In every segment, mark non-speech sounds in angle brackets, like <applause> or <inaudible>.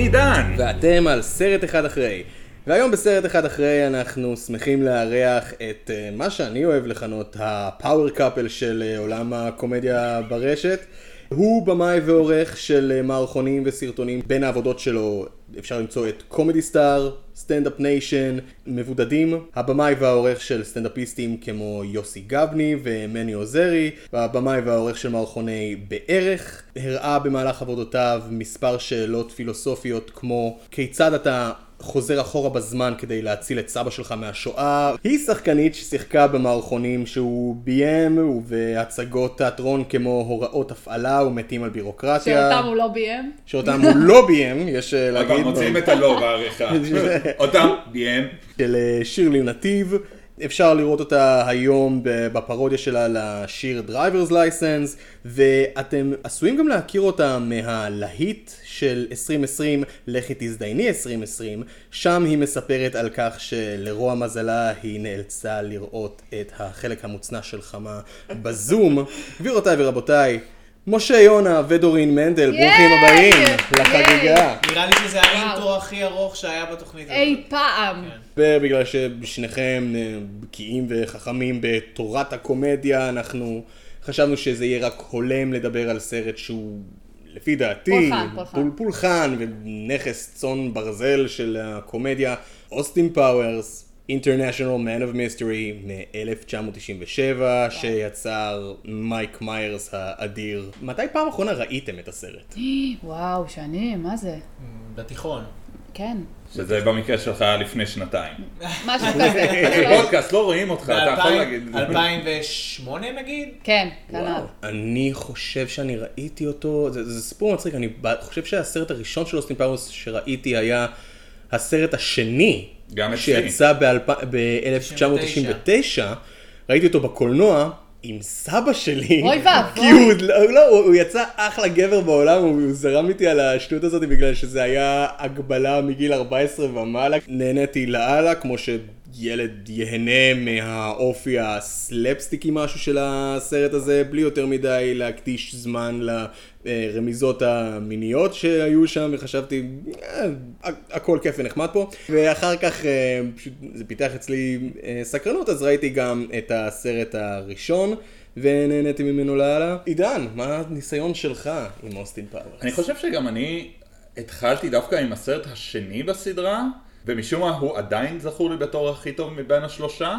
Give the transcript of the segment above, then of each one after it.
אני עידן. ואתם על סרט אחד אחרי. והיום בסרט אחד אחרי אנחנו שמחים לארח את אה, מה שאני אוהב לכנות ה power couple של אה, עולם הקומדיה ברשת. הוא במאי ועורך של אה, מערכונים וסרטונים. בין העבודות שלו אפשר למצוא את קומדי סטאר, סטנדאפ ניישן, מבודדים, הבמאי והעורך של סטנדאפיסטים כמו יוסי גבני ומני עוזרי, והבמאי והעורך של מערכוני בערך, הראה במהלך עבודותיו מספר שאלות פילוסופיות כמו כיצד אתה חוזר אחורה בזמן כדי להציל את סבא שלך מהשואה. היא שחקנית ששיחקה במערכונים שהוא ביים ובהצגות תיאטרון כמו הוראות הפעלה ומתים על בירוקרטיה. שאותם הוא לא ביים. שאותם הוא לא ביים, יש אה, להגיד. פעם מוצאים את הלא בעריכה. <laughs> אותם, ביים. של אה, שירלי נתיב. אפשר לראות אותה היום בפרודיה שלה לשיר Driver's License, ואתם עשויים גם להכיר אותה מהלהיט של 2020, לכי תזדייני 2020, שם היא מספרת על כך שלרוע מזלה היא נאלצה לראות את החלק המוצנע של חמה בזום. גבירותיי ורבותיי, משה יונה ודורין מנדל, ברוכים! הבאים! לחגיגה. נראה לי שזה האינטרו הכי ארוך שהיה בתוכנית הזאת. אי פעם. ובגלל ששניכם אה, בקיאים וחכמים בתורת הקומדיה, אנחנו חשבנו שזה יהיה רק הולם לדבר על סרט שהוא, לפי דעתי, פולחן, פולחן. פול- פולחן ונכס צאן ברזל של הקומדיה, אוסטין פאוורס. International Man of Mystery מ-1997 שיצר מייק מיירס האדיר. מתי פעם אחרונה ראיתם את הסרט? <gasps> וואו, שנים, מה זה? בתיכון. כן. שזה במקרה שלך היה לפני שנתיים. משהו <laughs> כזה. זה פודקאסט, לא רואים אותך, אתה יכול להגיד. ב-2008 נגיד? כן, כנ"ל. אני חושב שאני ראיתי אותו, זה, סיפור מצחיק, אני חושב שהסרט הראשון של אוסטין פאוורס שראיתי היה הסרט השני. שיצא ב-1999, ראיתי אותו בקולנוע. עם סבא שלי, אוי ואבוי. כי הוא, לא, לא, הוא, הוא יצא אחלה גבר בעולם, הוא זרם איתי על השטות הזאת בגלל שזה היה הגבלה מגיל 14 ומעלה, נהניתי לאללה, כמו שילד ייהנה מהאופי הסלפסטיקי משהו של הסרט הזה, בלי יותר מדי להקדיש זמן לרמיזות המיניות שהיו שם, וחשבתי, "אה, הכל כיף ונחמד פה, ואחר כך אה, פשוט זה פיתח אצלי אה, סקרנות, אז ראיתי גם את הסרט הראשון. ונהניתי ממנו לאללה. עידן, מה הניסיון שלך עם אוסטין פאוורס? אני חושב שגם אני התחלתי דווקא עם הסרט השני בסדרה, ומשום מה הוא עדיין זכור לי בתור הכי טוב מבין השלושה.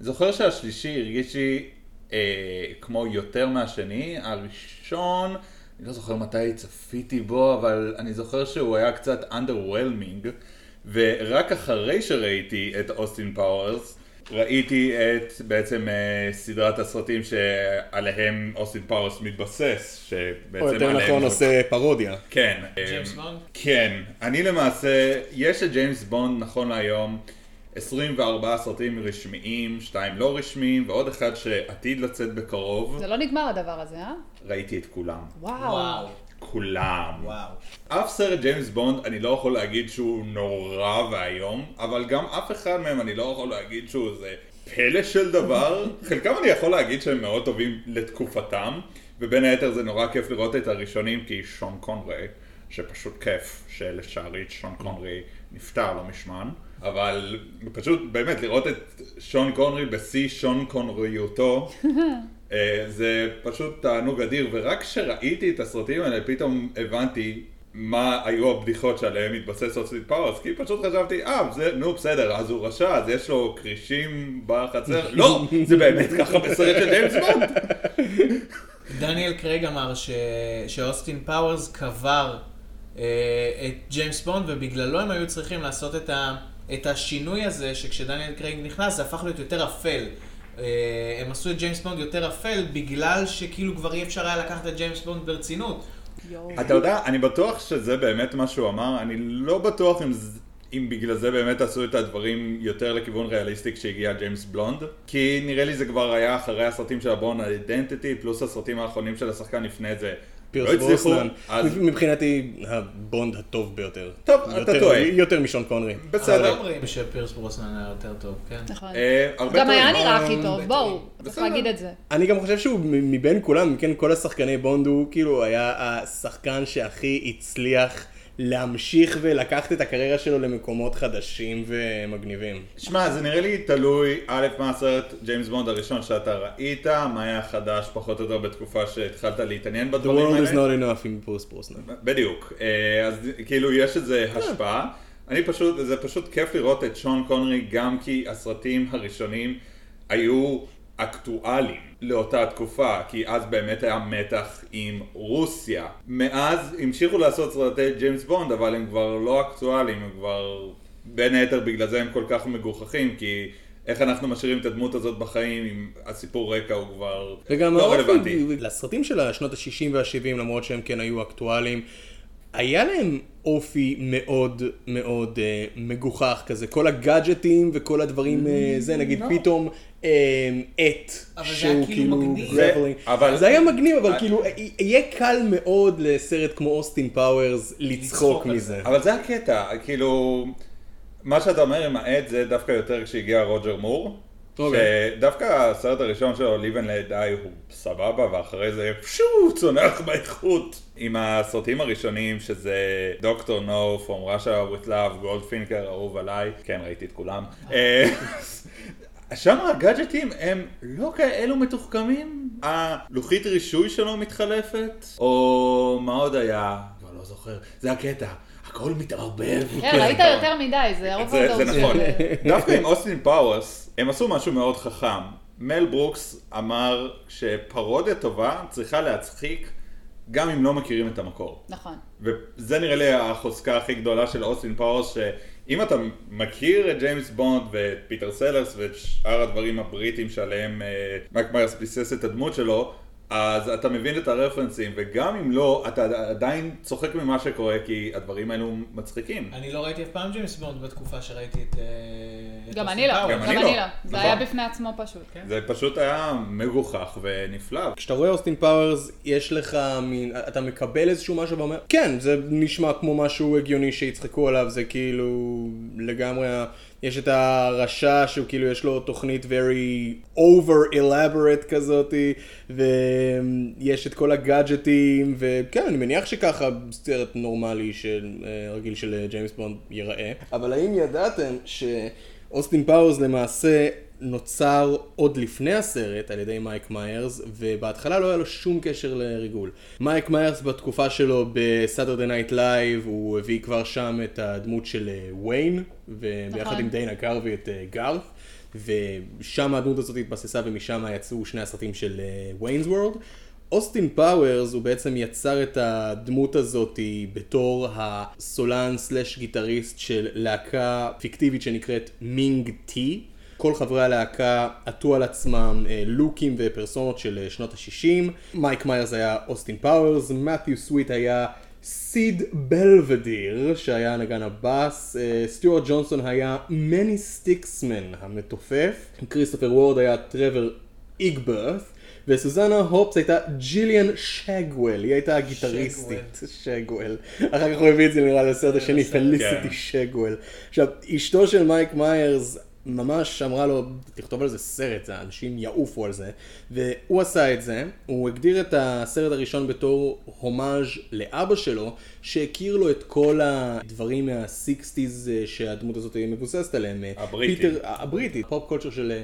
זוכר שהשלישי הרגיש לי אה, כמו יותר מהשני, הראשון, אני לא זוכר מתי צפיתי בו, אבל אני זוכר שהוא היה קצת underwhelming, ורק אחרי שראיתי את אוסטין פאוורס, ראיתי את בעצם אה, סדרת הסרטים שעליהם אוסטין פאוורס מתבסס, שבעצם או יותר עליהם נכון עושה פרודיה. כן. ג'יימס אמ, בונד? כן. אני למעשה, יש את ג'יימס בונד נכון להיום 24 סרטים רשמיים, שתיים לא רשמיים, ועוד אחד שעתיד לצאת בקרוב. זה לא נגמר הדבר הזה, אה? ראיתי את כולם. וואו. וואו. כולם. וואו. אף סרט ג'יימס בונד אני לא יכול להגיד שהוא נורא ואיום, אבל גם אף אחד מהם אני לא יכול להגיד שהוא איזה פלא של דבר. <laughs> חלקם אני יכול להגיד שהם מאוד טובים לתקופתם, ובין היתר זה נורא כיף לראות את הראשונים כי שון קונרי, שפשוט כיף שלצערי שון קונרי נפטר לא מזמן, אבל פשוט באמת לראות את שון קונרי בשיא שון קונריותו. <laughs> אה, זה פשוט תענוג אדיר, ורק כשראיתי את הסרטים האלה פתאום הבנתי מה היו הבדיחות שעליהן התבסס אוסטין פאוורס, כי פשוט חשבתי, אה, זה, נו בסדר, אז הוא רשע, אז יש לו כרישים בחצר, <laughs> לא, זה באמת ככה בסרט של ג'יימס בונד. <laughs> דניאל קרייג אמר ש... שאוסטין פאוורס קבר אה, את ג'יימס בונד, ובגללו הם היו צריכים לעשות את, ה... את השינוי הזה, שכשדניאל קרייג נכנס זה הפך להיות יותר אפל. אה, הם עשו את ג'יימס בונד יותר אפל, בגלל שכאילו כבר אי אפשר היה לקחת את ג'יימס בונד ברצינות. אתה יודע, אני בטוח שזה באמת מה שהוא אמר, אני לא בטוח אם, אם בגלל זה באמת עשו את הדברים יותר לכיוון ריאליסטי כשהגיע ג'יימס בונד, כי נראה לי זה כבר היה אחרי הסרטים של ה Bourne Identity, פלוס הסרטים האחרונים של השחקן לפני זה, פירס לא ברוסנן. אז- מבחינתי הבונד הטוב ביותר. טוב, אתה יותר- טועה. יותר משון קונרי. בסדר. אומרים שפירס ברוסנן היה יותר טוב, כן. נכון. אה, גם היה. נראה הכי אה, טוב, בואו. צריך. להגיד את זה. אני גם חושב שהוא מבין כולם, כן, כל השחקני בונד הוא כאילו היה השחקן שהכי הצליח להמשיך ולקחת את הקריירה שלו למקומות חדשים ומגניבים. שמע, זה נראה לי תלוי, א', מה הסרט ג'יימס בונד הראשון שאתה ראית, מה היה חדש פחות או יותר בתקופה שהתחלת להתעניין The בדברים world is האלה. not enough עם פרוס ברוסנן. בדיוק, אה, אז כאילו יש איזה השפעה. אני פשוט, זה פשוט כיף לראות את שון קונרי גם כי הסרטים הראשונים היו אקטואליים לאותה תקופה, כי אז באמת היה מתח עם רוסיה. מאז המשיכו לעשות סרטי ג'יימס בונד, אבל הם כבר לא אקטואליים, הם כבר... בין היתר בגלל זה הם כל כך מגוחכים, כי איך אנחנו משאירים את הדמות הזאת בחיים אם הסיפור רקע הוא כבר וגם לא רלוונטי. לסרטים של השנות ה-60 וה-70, למרות שהם כן היו אקטואליים, היה להם אופי מאוד מאוד אה, מגוחך כזה, כל הגאדג'טים וכל הדברים, אה, זה נגיד לא. פתאום עט, אבל זה שהוא כאילו כאילו grappling. אבל- זה היה מגניב, אבל אה. כאילו, י- יהיה קל מאוד לסרט כמו אוסטין פאוורס לצחוק מזה. אבל זה הקטע, כאילו, מה שאתה אומר עם העד זה דווקא יותר כשהגיע רוג'ר מור. אוקיי. שדווקא הסרט הראשון שלו, Live and Let Die, הוא סבבה, ואחרי זה פשו, צונח באיכות. עם הסרטים הראשונים, שזה דוקטור נו, From Russia with Love, גולדפינקר, אהוב עליי, כן, ראיתי את כולם. <laughs> שם הגאדג'טים הם לא כאלו מתוחכמים. הלוחית רישוי שלו מתחלפת, או מה עוד היה? כבר לא זוכר. זה הקטע. הכל מתערבב. כן, ראית יותר מדי, זה הרוב זה, זה נכון. דווקא עם אוסטין פאוורס, הם עשו משהו מאוד חכם. מל ברוקס אמר שפרודיה טובה צריכה להצחיק גם אם לא מכירים את המקור. נכון. וזה נראה לי החוזקה הכי גדולה של אוסטין פאוורס, שאם אתה מכיר את ג'יימס בונד ואת פיטר סלרס ואת שאר הדברים הבריטים שעליהם אה, מייק מיירס ביסס את הדמות שלו, אז אתה מבין את הרפרנסים, וגם אם לא, אתה עדיין צוחק ממה שקורה, כי הדברים האלו מצחיקים. אני לא ראיתי אף פעם ג'יימס בונד בתקופה שראיתי את... גם אני לא. גם אני לא. לא. זה נכון. היה בפני עצמו פשוט. זה פשוט היה מגוחך ונפלא. כשאתה רואה אוסטין פאוורס, יש לך מין, אתה מקבל איזשהו משהו ואומר, כן, זה נשמע כמו משהו הגיוני שיצחקו עליו, זה כאילו לגמרי, יש את הרשע שהוא כאילו יש לו תוכנית very over elaborate כזאתי, ויש את כל הגאדג'טים, וכן, אני מניח שככה סרט נורמלי של, אה, רגיל של אה, ג'יימס בונד ייראה. אבל האם ידעתם שאוסטין פאוורס למעשה נוצר עוד לפני הסרט על ידי מייק מיירס, ובהתחלה לא היה לו שום קשר לריגול. מייק מיירס בתקופה שלו ב Saturday Night Live, הוא הביא כבר שם את הדמות של אה, ויין, וביחד נכון. עם דיינה קרווי את אה, גארת, ושם הדמות הזאת התבססה ומשם יצאו שני הסרטים של Wayne's World. אוסטין פאוורס הוא בעצם יצר את הדמות הזאת בתור הסולן slash גיטריסט של להקה פיקטיבית שנקראת Ming Tea. כל חברי הלהקה עטו על עצמם אה, לוקים ופרסונות של אה, שנות ה-60. מייק מיירס היה אוסטין פאוורס, מת'יו סוויט היה סיד בלוודיר, שהיה נגן הבאס, אה, סטיוארט ג'ונסון היה מני סטיקסמן המתופף, כריסטופר וורד היה טרוור איגברט, וסוזנה הופס הייתה ג'יליאן שגוול, היא הייתה הגיטריסטית, שגוול. אחר כך הוא הביא את זה נראה לי לסרט השני, פליסיטי כן. שגוול. עכשיו, אשתו של מייק מיירס ממש אמרה לו, תכתוב על זה סרט, אנשים יעופו על זה, והוא עשה את זה, הוא הגדיר את הסרט הראשון בתור הומאז' לאבא שלו, שהכיר לו את כל הדברים מה-60's אה, שהדמות הזאת מבוססת עליהם. הבריטים. פיטר, הבריטית, pop culture של אה,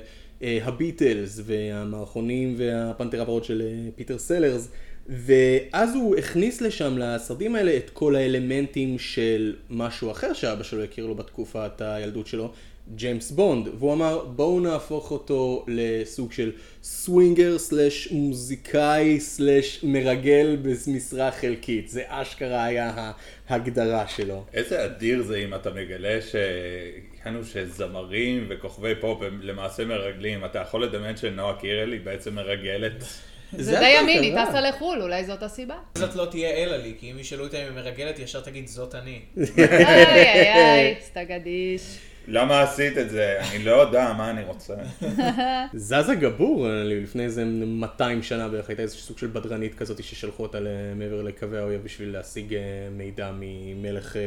הביטלס והמערכונים והפנתר הוורוד של אה, פיטר סלרס. ואז הוא הכניס לשם לסרטים האלה את כל האלמנטים של משהו אחר שאבא שלו הכיר לו בתקופת הילדות שלו, ג'יימס בונד, והוא אמר בואו נהפוך אותו לסוג של swinger slash מוזיקאי slash מרגל במשרה חלקית, זה אשכרה היה ההגדרה שלו. איזה אדיר זה אם אתה מגלה שהגענו שזמרים וכוכבי פופ הם למעשה מרגלים. אתה יכול לדמיין שנועה קירל היא בעצם מרגלת. זה די ימין, היא. טסה לחו"ל, אולי זאת הסיבה. זאת לא תהיה אלא לי, כי אם ישאלו אותה אם היא מרגלת, ישר תגיד זאת אני. איי איי איי, סטגדיש. למה עשית את זה? אני לא יודע מה אני רוצה. <laughs> זזה גבור, לפני איזה 200 שנה בערך, הייתה איזה סוג של בדרנית כזאת ששלחו אותה מעבר לקווי האויב בשביל להשיג אה, מידע ממלך, אה,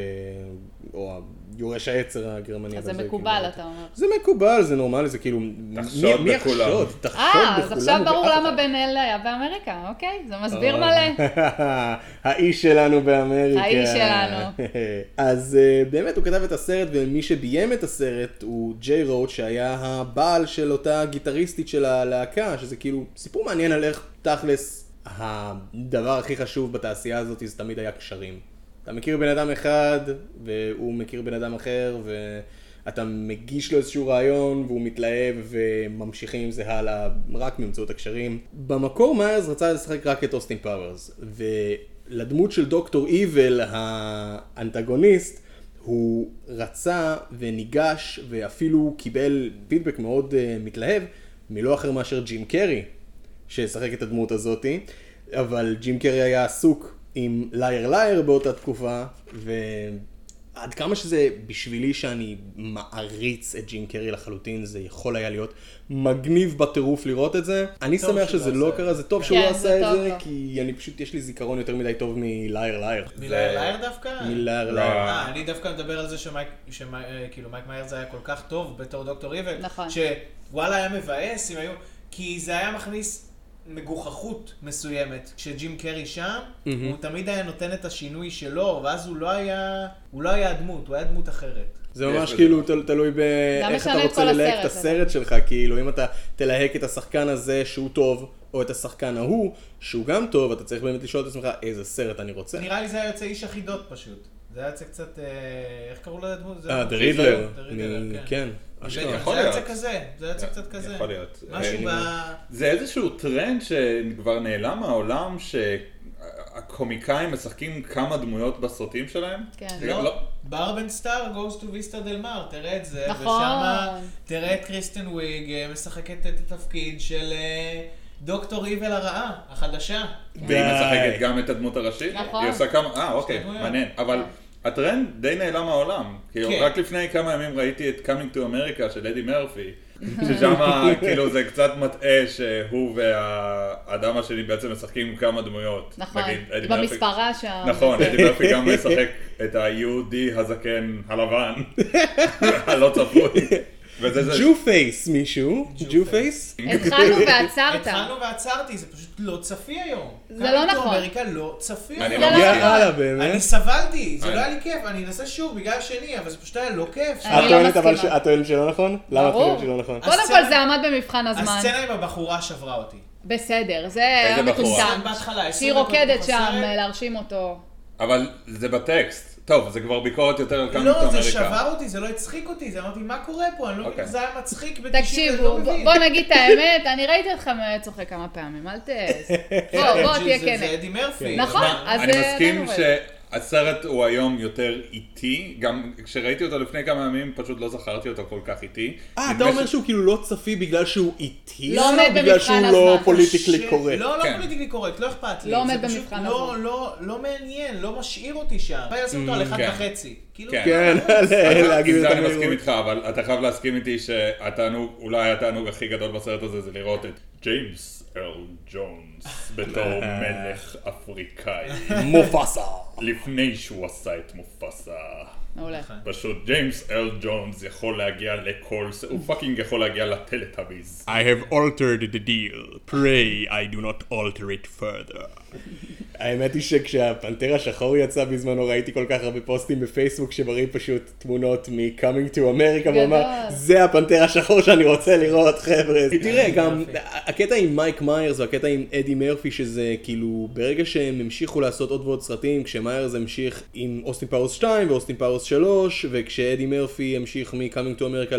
או יורש העצר הגרמני. אז זה מקובל, כאילו- אתה אומר. זה מקובל, זה נורמלי, זה כאילו... תחשוד בכולם. תחשוד אה, אז בכולם עכשיו ברור למה. בן אל היה באמריקה, אוקיי? זה מסביר אה. מלא. <laughs> האיש שלנו באמריקה. האיש שלנו. <laughs> אז באמת הוא כתב את הסרט ומי שביים את הסרט הוא ג'יי רוט שהיה הבעל של אותה גיטריסטית של הלהקה שזה כאילו סיפור מעניין על איך תכלס הדבר הכי חשוב בתעשייה הזאת זה תמיד היה קשרים. אתה מכיר בן אדם אחד והוא מכיר בן אדם אחר ואתה מגיש לו איזשהו רעיון והוא מתלהב וממשיכים עם זה הלאה רק באמצעות הקשרים. במקור מאיירס רצה לשחק רק את אוסטין פאוורס ולדמות של דוקטור איבל האנטגוניסט הוא רצה וניגש ואפילו קיבל פידבק מאוד אה, מתלהב מלא אחר מאשר ג'ים קרי שישחק את הדמות הזאתי אבל ג'ים קרי היה עסוק עם Liar Liar באותה תקופה ועד כמה שזה בשבילי שאני מעריץ את ג'ים קרי לחלוטין זה יכול היה להיות מגניב בטירוף לראות את זה אני שמח שזה לא את קרה זה טוב שהוא כן, עשה זה את זה לו. כי אני פשוט יש לי זיכרון יותר מדי טוב מ Liar Liar מילא Liar דווקא? מ Liar לא. Liar אה, אני דווקא מדבר על זה שמייק, שמי- אה, כאילו מייק מיירס זה היה כל כך טוב בתור דוקטור איבל, נכון. שוואלה היה מבאס אם היו, כי זה היה מכניס מגוחכות מסוימת. כשג'ים קרי שם, הוא תמיד היה נותן את השינוי שלו, ואז הוא לא היה, הוא לא היה הדמות, הוא היה דמות אחרת. זה ממש. כאילו תל- תלוי באיך אתה את רוצה ללהק את הסרט, הסרט שלך, כאילו אם אתה תלהק את השחקן הזה שהוא טוב, או את השחקן ההוא שהוא גם טוב, אתה צריך באמת לשאול את עצמך איזה סרט אני רוצה. נראה לי זה היה יוצא איש החידות פשוט. זה היה יוצא קצת, אה, איך קראו לדמות? אה, Riddler, מ- כן. כן, זה היה להיות. כזה, זה היה יוצא קצת כזה. יכול להיות. משהו אה, ב... זה איזשהו טרנד שכבר נעלם מהעולם, שהקומיקאים משחקים כמה דמויות בסרטים שלהם. כן. לא, ברבן סטאר goes to ויסטה דל מר, תראה את זה, נכון. ושמה תראה את קריסטן וויג אה, משחקת את התפקיד של דוקטור איבל הרעה, החדשה. והיא משחקת גם את הדמות הראשית. נכון. היא עושה כמה, אה אוקיי. מעניין. אבל הטרנד די נעלם מהעולם. כאילו, כן. רק לפני כמה ימים ראיתי את Coming to America של אדי מרפי. <laughs> ששם כאילו זה קצת מטעה שהוא והאדם השני בעצם משחקים כמה דמויות. נכון, נגיד, אדי מרפי- במספרה שם. נכון, <laughs> אדי מרפי גם משחק את היהודי הזקן הלבן, <laughs> הלא צפוי. ג'ו פייס מישהו? ג'ו פייס. התחלנו <laughs> ועצרת. התחלנו ועצרתי, זה פשוט לא צפי היום. זה לא נכון. אמריקה לא צפי אני. לא לא מסכים. יאללה אני באמת? סבלתי, זה לא היה לי כיף, אני אנסה שוב בגלל שני, אבל זה פשוט היה לא כיף. אני את לא טוענת מסכימה. את טוענת שלא נכון? למה את. חושבת שלא נכון? קודם כל זה עמד במבחן הזמן. הסצנה עם הבחורה שברה אותי. בסדר, זה היה איזה בחורה? מטומטם. שהיא 20 דקות רוקדת שם להרשים אותו. אבל זה בטקסט. טוב, זה כבר ביקורת יותר על Coming to לא, זה. שבר אותי, זה לא הצחיק אותי, זה אמרתי, מה קורה פה? אני לא מבין אוקיי. איך זה היה מצחיק ב-90, אני תקשיבו, לא מבין. בוא נגיד את האמת, אני ראיתי אותך צוחק כמה פעמים, אל ת... <laughs> בוא, בוא, <laughs> תהיה כן. זה אדי מרפי. נכון, אז אני מסכים עדיין שהסרט הוא היום יותר איטי, גם כשראיתי אותו לפני כמה ימים פשוט לא זכרתי אותו כל כך איטי. אה, אתה אומר ש- שהוא כאילו לא צפי בגלל שהוא איטי? לא עומד בגלל במבחן שהוא לא הזמן. פוליטיקלי ש- קורקט. לא, לא כן. politically correct, לא אכפת לי. לא עומד במבחן לא- הזה. לא- לא מעניין, לא משאיר אותי שם. מה יעשו אותו על אחד כן. וחצי? כאילו, כן. כן, אז להגיד את זה אני מסכים. איתך, אבל אתה חייב להסכים איתי שהתענוג, אולי התענוג הכי גדול בסרט הזה זה לראות את ג'יימס ארל ג'ונס <laughs> בתור מלך אפריקאי, מופסה. לפני שהוא עשה את מופסה. מעולה. פשוט ג'יימס ארל ג'ונס יכול להגיע לכל, ס- הוא fucking יכול להגיע לטלטאביז. I have altered the deal. Pray I do not alter it further. <laughs> האמת היא שכשהפנתר השחור יצא בזמנו ראיתי כל כך הרבה פוסטים בפייסבוק שמראים פשוט תמונות מ-coming to America והוא אמר. זה הפנתר השחור שאני רוצה לראות חבר'ה. תראה גם יופי. הקטע עם מייק מיירס והקטע עם אדי מרפי שזה כאילו ברגע שהם המשיכו לעשות עוד ועוד סרטים כשמיירס המשיך עם אוסטין פאוורס 2 ואוסטין פאוורס 3 וכשאדי מרפי המשיך מ-coming to America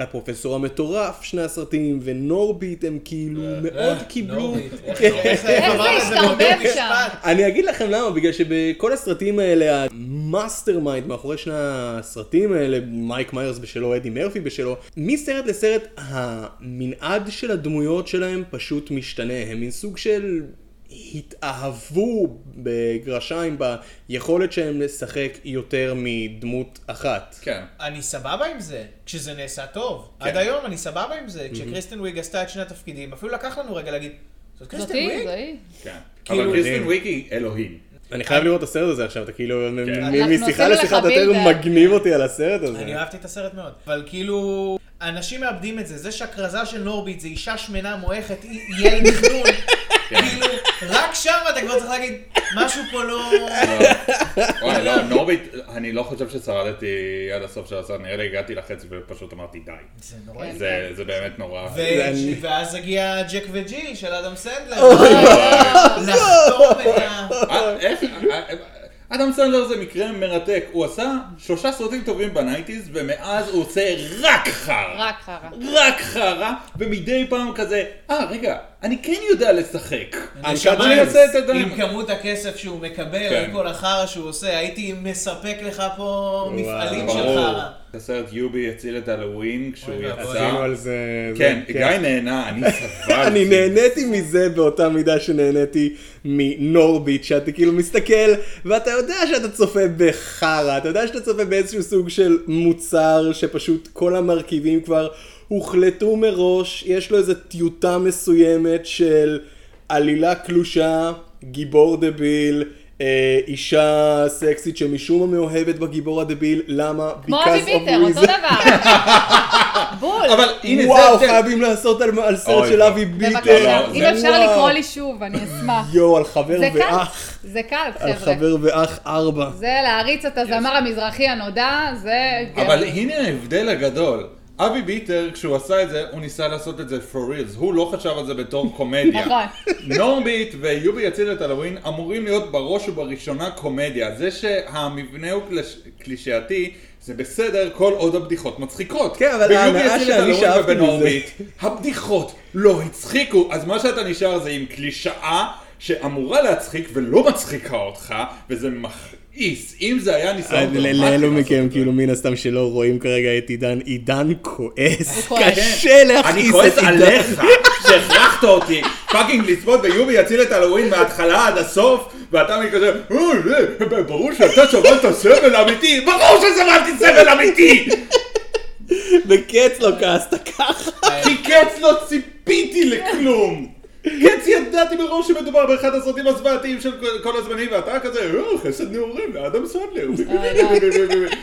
לפרופסור המטורף שני הסרטים ונורביט הם כאילו מאוד קיבלו. נורביט, איך- כן. איך זה השתרבב? שם? אני אגיד לכם למה, בגלל שבכל הסרטים האלה, ה mastermind מאחורי שני הסרטים האלה, מייק מיירס בשלו, אדי מרפי בשלו, מסרט לסרט המנעד של הדמויות שלהם פשוט משתנה, הם מין סוג של התאהבו בגרשיים ביכולת שלהם לשחק יותר מדמות אחת. כן. אני סבבה עם זה, כשזה נעשה טוב. כן. עד היום אני סבבה עם זה. כשקריסטן וויג עשתה את שני התפקידים, אפילו לקח לנו רגע להגיד, זאתי? זאתי. כן. כאילו- אבל קריסטין וויק היא אלוהים. אני חייב לראות את הסרט הזה עכשיו, אתה כאילו, כן. משיחה לשיחה אתה יותר. מגניב אותי על הסרט הזה. אני אהבתי את הסרט מאוד. אבל כאילו, אנשים מאבדים את זה. זה שהכרזה של נורביט זה אישה שמנה מועכת, היא- ילד חנון. <laughs> כאילו, רק שם אתה כבר צריך להגיד, משהו פה לא... וואי, לא, נורביט, אני לא חושב ששרדתי עד הסוף של הסרט, נראה לי הגעתי לחצי ופשוט אמרתי די. זה נוראי. זה זה באמת נורא. ואז הגיע ג'ק וג'יל של אדם סנדלר. אוי. לחתום את ה... אה, איך, אה, אה, אדם סנדלר זה מקרה מרתק, הוא עשה שלושה סרטים טובים ב nineties, ומאז הוא עושה רק חרא. רק חרא. רק חרא, ומדי פעם כזה, אה רגע, אני כן יודע לשחק. אני אעשה את זה. עם כמות הכסף שהוא מקבל כן. על כל החרא שהוא עושה, הייתי מספק לך פה מפעלים של. חרא. הסרט יובי יציל את הלווין כשהוא. יצא. עשינו על זה... כן, זה- גיא נהנה, אני <laughs> סבלתי. אני נהניתי מזה באותה מידה שנהניתי מנורביט, שאתה כאילו מסתכל ואתה יודע שאתה צופה בחרא, אתה יודע שאתה צופה באיזשהו סוג של מוצר שפשוט כל המרכיבים כבר הוחלטו מראש, יש לו איזו טיוטה מסוימת של עלילה קלושה, גיבור דביל. אה, אישה סקסית שמשום מה מאוהבת בגיבור הדביל, למה? כמו Because אבי of ביטר, אותו reason. דבר. <laughs> בול. אבל הנה וואו, זה ההבדל. חייבים לעשות על, על סרט אוי, של לא. אבי ביטר. בבקשה, לא, אם זה- אפשר וואו. לקרוא לי שוב, אני אשמח. <laughs> יואו, על חבר זה קל, ואח. זה קל, על חבר'ה. חבר ואח ארבע. זה להריץ את הזמר המזרחי הנודע, זה... אבל הנה ההבדל הגדול. אבי ביטר, כשהוא עשה את זה, הוא ניסה לעשות את זה for reals. הוא לא חשב על זה בתור קומדיה. <laughs> נכון. נורביט ויובי יציל את הלווין אמורים להיות בראש ובראשונה קומדיה. זה שהמבנה הוא קלש- קלישאתי, זה בסדר כל עוד הבדיחות מצחיקות. כן, אבל ביובי ההנאה יציל את שאני הלווין שאבתי מזה. ובנורביט, הבדיחות לא הצחיקו. אז מה שאתה נשאר זה עם קלישאה שאמורה להצחיק ולא מצחיקה אותך, וזה מכעיס. אם זה היה ניסיון ל- דרמטי לאלו מכם. כאילו מן הסתם שלא רואים כרגע את עידן, עידן כועס. כועס. קשה אני להכעיס כועס את עידן. עליך, שהכרחת אותי fucking לצפות ביובי יציל את הלואוין מההתחלה עד הסוף, ואתה מכזה, "אה, זה, ברור שאתה סבלת סבל אמיתי, ברור שסבלתי סבל אמיתי! ו Cats לא כעסת ככה. כי Cats לא ציפיתי לכלום! Cats ידעתי מראש שמדובר באחד הסרטים הזוועתיים של כל- הזמנים, ואתה כזה, "אה, חסד נעורים לאדם סנדלר.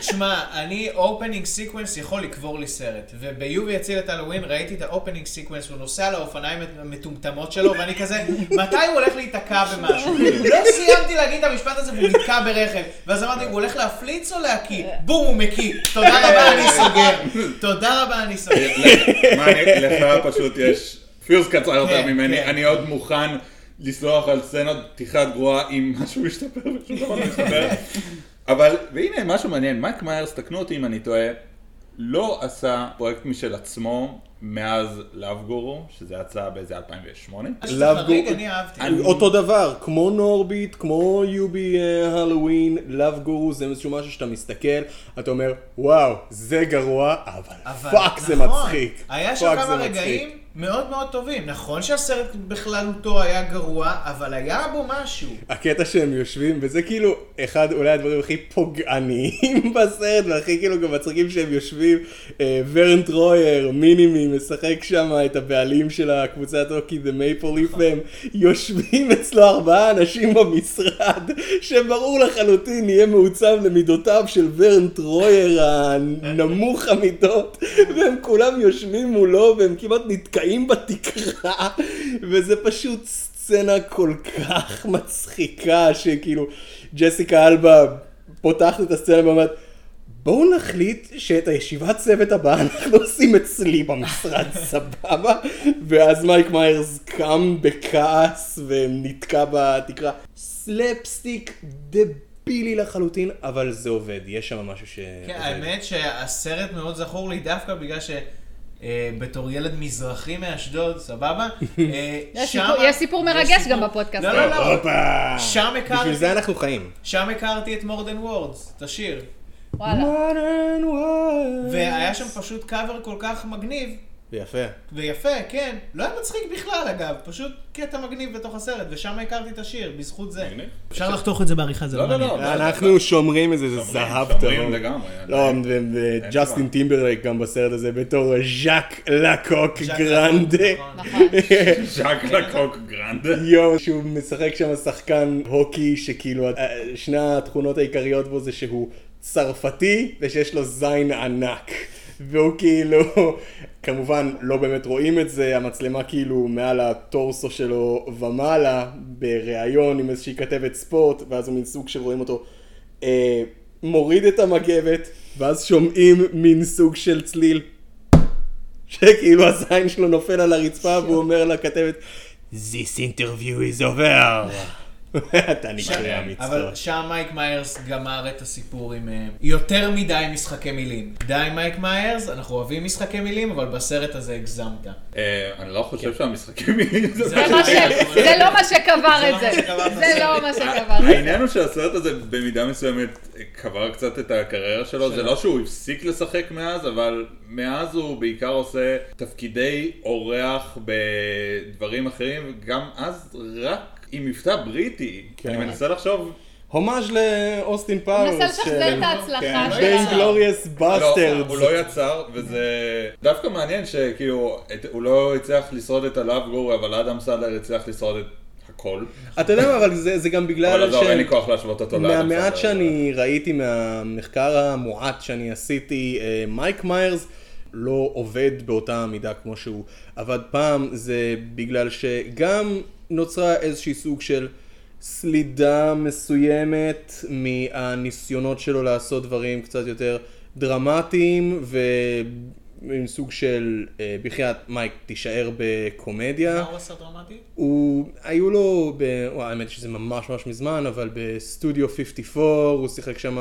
<laughs> שמע, אני opening sequence יכול לקבור לי סרט. וביובי יציל את הלואוין ראיתי את ה opening sequence, הוא נוסע על האופניים המטומטמות שלו, ואני כזה, מתי הוא הולך להיתקע במשהו? לא סיימתי להגיד את המשפט הזה והוא נתקע ברכב. ואז אמרתי, הוא הולך להפליץ או להקיא? בום, הוא מקיא. תודה רבה, אני סוגר. תודה רבה, אני סוגר. <laughs> לך פשוט יש פיוז קצר יותר כן, ממני, כן. אני עוד מוכן לסלוח על סצנות פתיחת גרועה אם משהו משתפר ושום דבר לא משתפר. <laughs> אבל, והנה משהו מעניין, מייק מיירס, תקנו אותי אם אני טועה, לא עשה פרויקט משל עצמו מאז Love Guru, שזה יצא באיזה 2008. שזה לאו חריג, גור- אני אהבתי. אותו דבר, כמו נורביט, כמו יובי הלואוין, Love Guru, זה איזשהו משהו שאתה מסתכל, אתה אומר, וואו, זה גרוע, אבל אבל- fuck זה נכון, מצחיק. היה שם כמה רגעים. מאוד מאוד טובים. נכון שהסרט בכללותו היה גרוע, אבל היה בו משהו. הקטע שהם יושבים, וזה כאילו אחד אולי הדברים הכי פוגעניים <laughs> בסרט, והכי כאילו גם מצחיקים שהם יושבים, אה, ורן טרויר, מיני-מי, משחק שם את הבעלים של הקבוצת הוקי, The Maple Leaf, והם יושבים <laughs> אצלו ארבעה אנשים במשרד, שברור לחלוטין יהיה מעוצב למידותיו של ורן טרויר הנמוך המידות, <laughs> והם כולם יושבים מולו, והם כמעט נתקעים בתקרה, וזה פשוט סצנה כל כך מצחיקה, שכאילו ג'סיקה אלבה פותחת את הסצנה ואומרת, בואו נחליט שאת הישיבת צוות הבאה אנחנו עושים אצלי במשרד, <laughs> סבבה? ואז מייק מיירס קם בכעס ונתקע בתקרה. סלפסטיק דבילי לחלוטין, אבל זה עובד, יש שם משהו ש... כן. האמת שהסרט מאוד זכור לי דווקא בגלל ש... אה, בתור ילד מזרחי מאשדוד, סבבה? <laughs> אה, יש סיפור- מרגש גם בפודקאסט לא, לא, לא. שם הכרתי, בשביל זה אנחנו חיים. שם הכרתי את More Than Words, את השיר. וואלה. More Than Words. והיה שם פשוט קאבר כל כך מגניב, ויפה. ויפה, כן. לא היה מצחיק בכלל, אגב. פשוט קטע מגניב בתוך הסרט, ושם הכרתי את השיר, בזכות זה. אפשר לחתוך את זה בעריכה, זה לא, לא לא, מעניין. לא. אנחנו שומרים את זה, זה שומרים, זהב שומרים טהור. לגמרי. לא, וג'סטין. טימברלייק גם בסרט הזה בתור ז'אק לקוק גרנדה. נכון. <laughs> ז'אק לקוק גרנדה. יואו, שהוא משחק שם שחקן הוקי, שכאילו, אה, שני התכונות העיקריות בו זה שהוא צרפתי ושיש לו זין ענק. והוא כאילו, כמובן לא באמת רואים את זה, המצלמה כאילו מעל הטורסו שלו ומעלה, בריאיון עם איזושהי כתבת ספורט, ואז הוא מין סוג שרואים אותו אה, מוריד את המגבת, ואז שומעים מין סוג של צליל. שכאילו הזין שלו נופל על הרצפה והוא אומר לכתבת This interview is over. אתה נקרא מצחוק. אבל שם מייק מיירס גמר את הסיפור עם אה, יותר מדי משחקי מילים. די מייק מיירס, אנחנו אוהבים משחקי מילים, אבל בסרט הזה הגזמת. אה, אני לא חושב שהמשחקים מילים <laughs> זה לא מה שקבר את זה. זה לא. לא מה שקבר את זה. העניין הוא שהסרט הזה במידה מסוימת קבר קצת את הקריירה שלו, זה לא שהוא הפסיק לשחק מאז, אבל מאז הוא בעיקר עושה תפקידי אורח בדברים אחרים, גם אז רק עם מבטא בריטי. כן. אני מנסה לחשוב, הומאז' לאוסטין פאוורס. מנסה לשחזר את ההצלחה כן, של בין ה... Glourious לא, Basterds. הוא לא יצר, וזה דווקא מעניין שכאילו, את- הוא לא הצליח לשרוד את ה Love Guru, אבל אדם סנדלר הצליח לשרוד את הכל. אתה יודע מה, אבל זה זה גם אבל בגלל עזוב, אין לי ש... כוח להשוות אותו לאדם. מהמעט שאני ראיתי מהמחקר המועט שאני עשיתי, אה, מייק מיירס לא עובד באותה מידה כמו שהוא עבד פעם, זה בגלל שגם נוצרה איזושהי סוג של סלידה מסוימת מהניסיונות שלו לעשות דברים קצת יותר דרמטיים ועם סוג של אה, בחייאת מייק תישאר בקומדיה. מה הוא עשה דרמטי? הוא, היו לו, ב... וואי, האמת שזה ממש ממש מזמן, אבל בסטודיו 54 הוא שיחק שם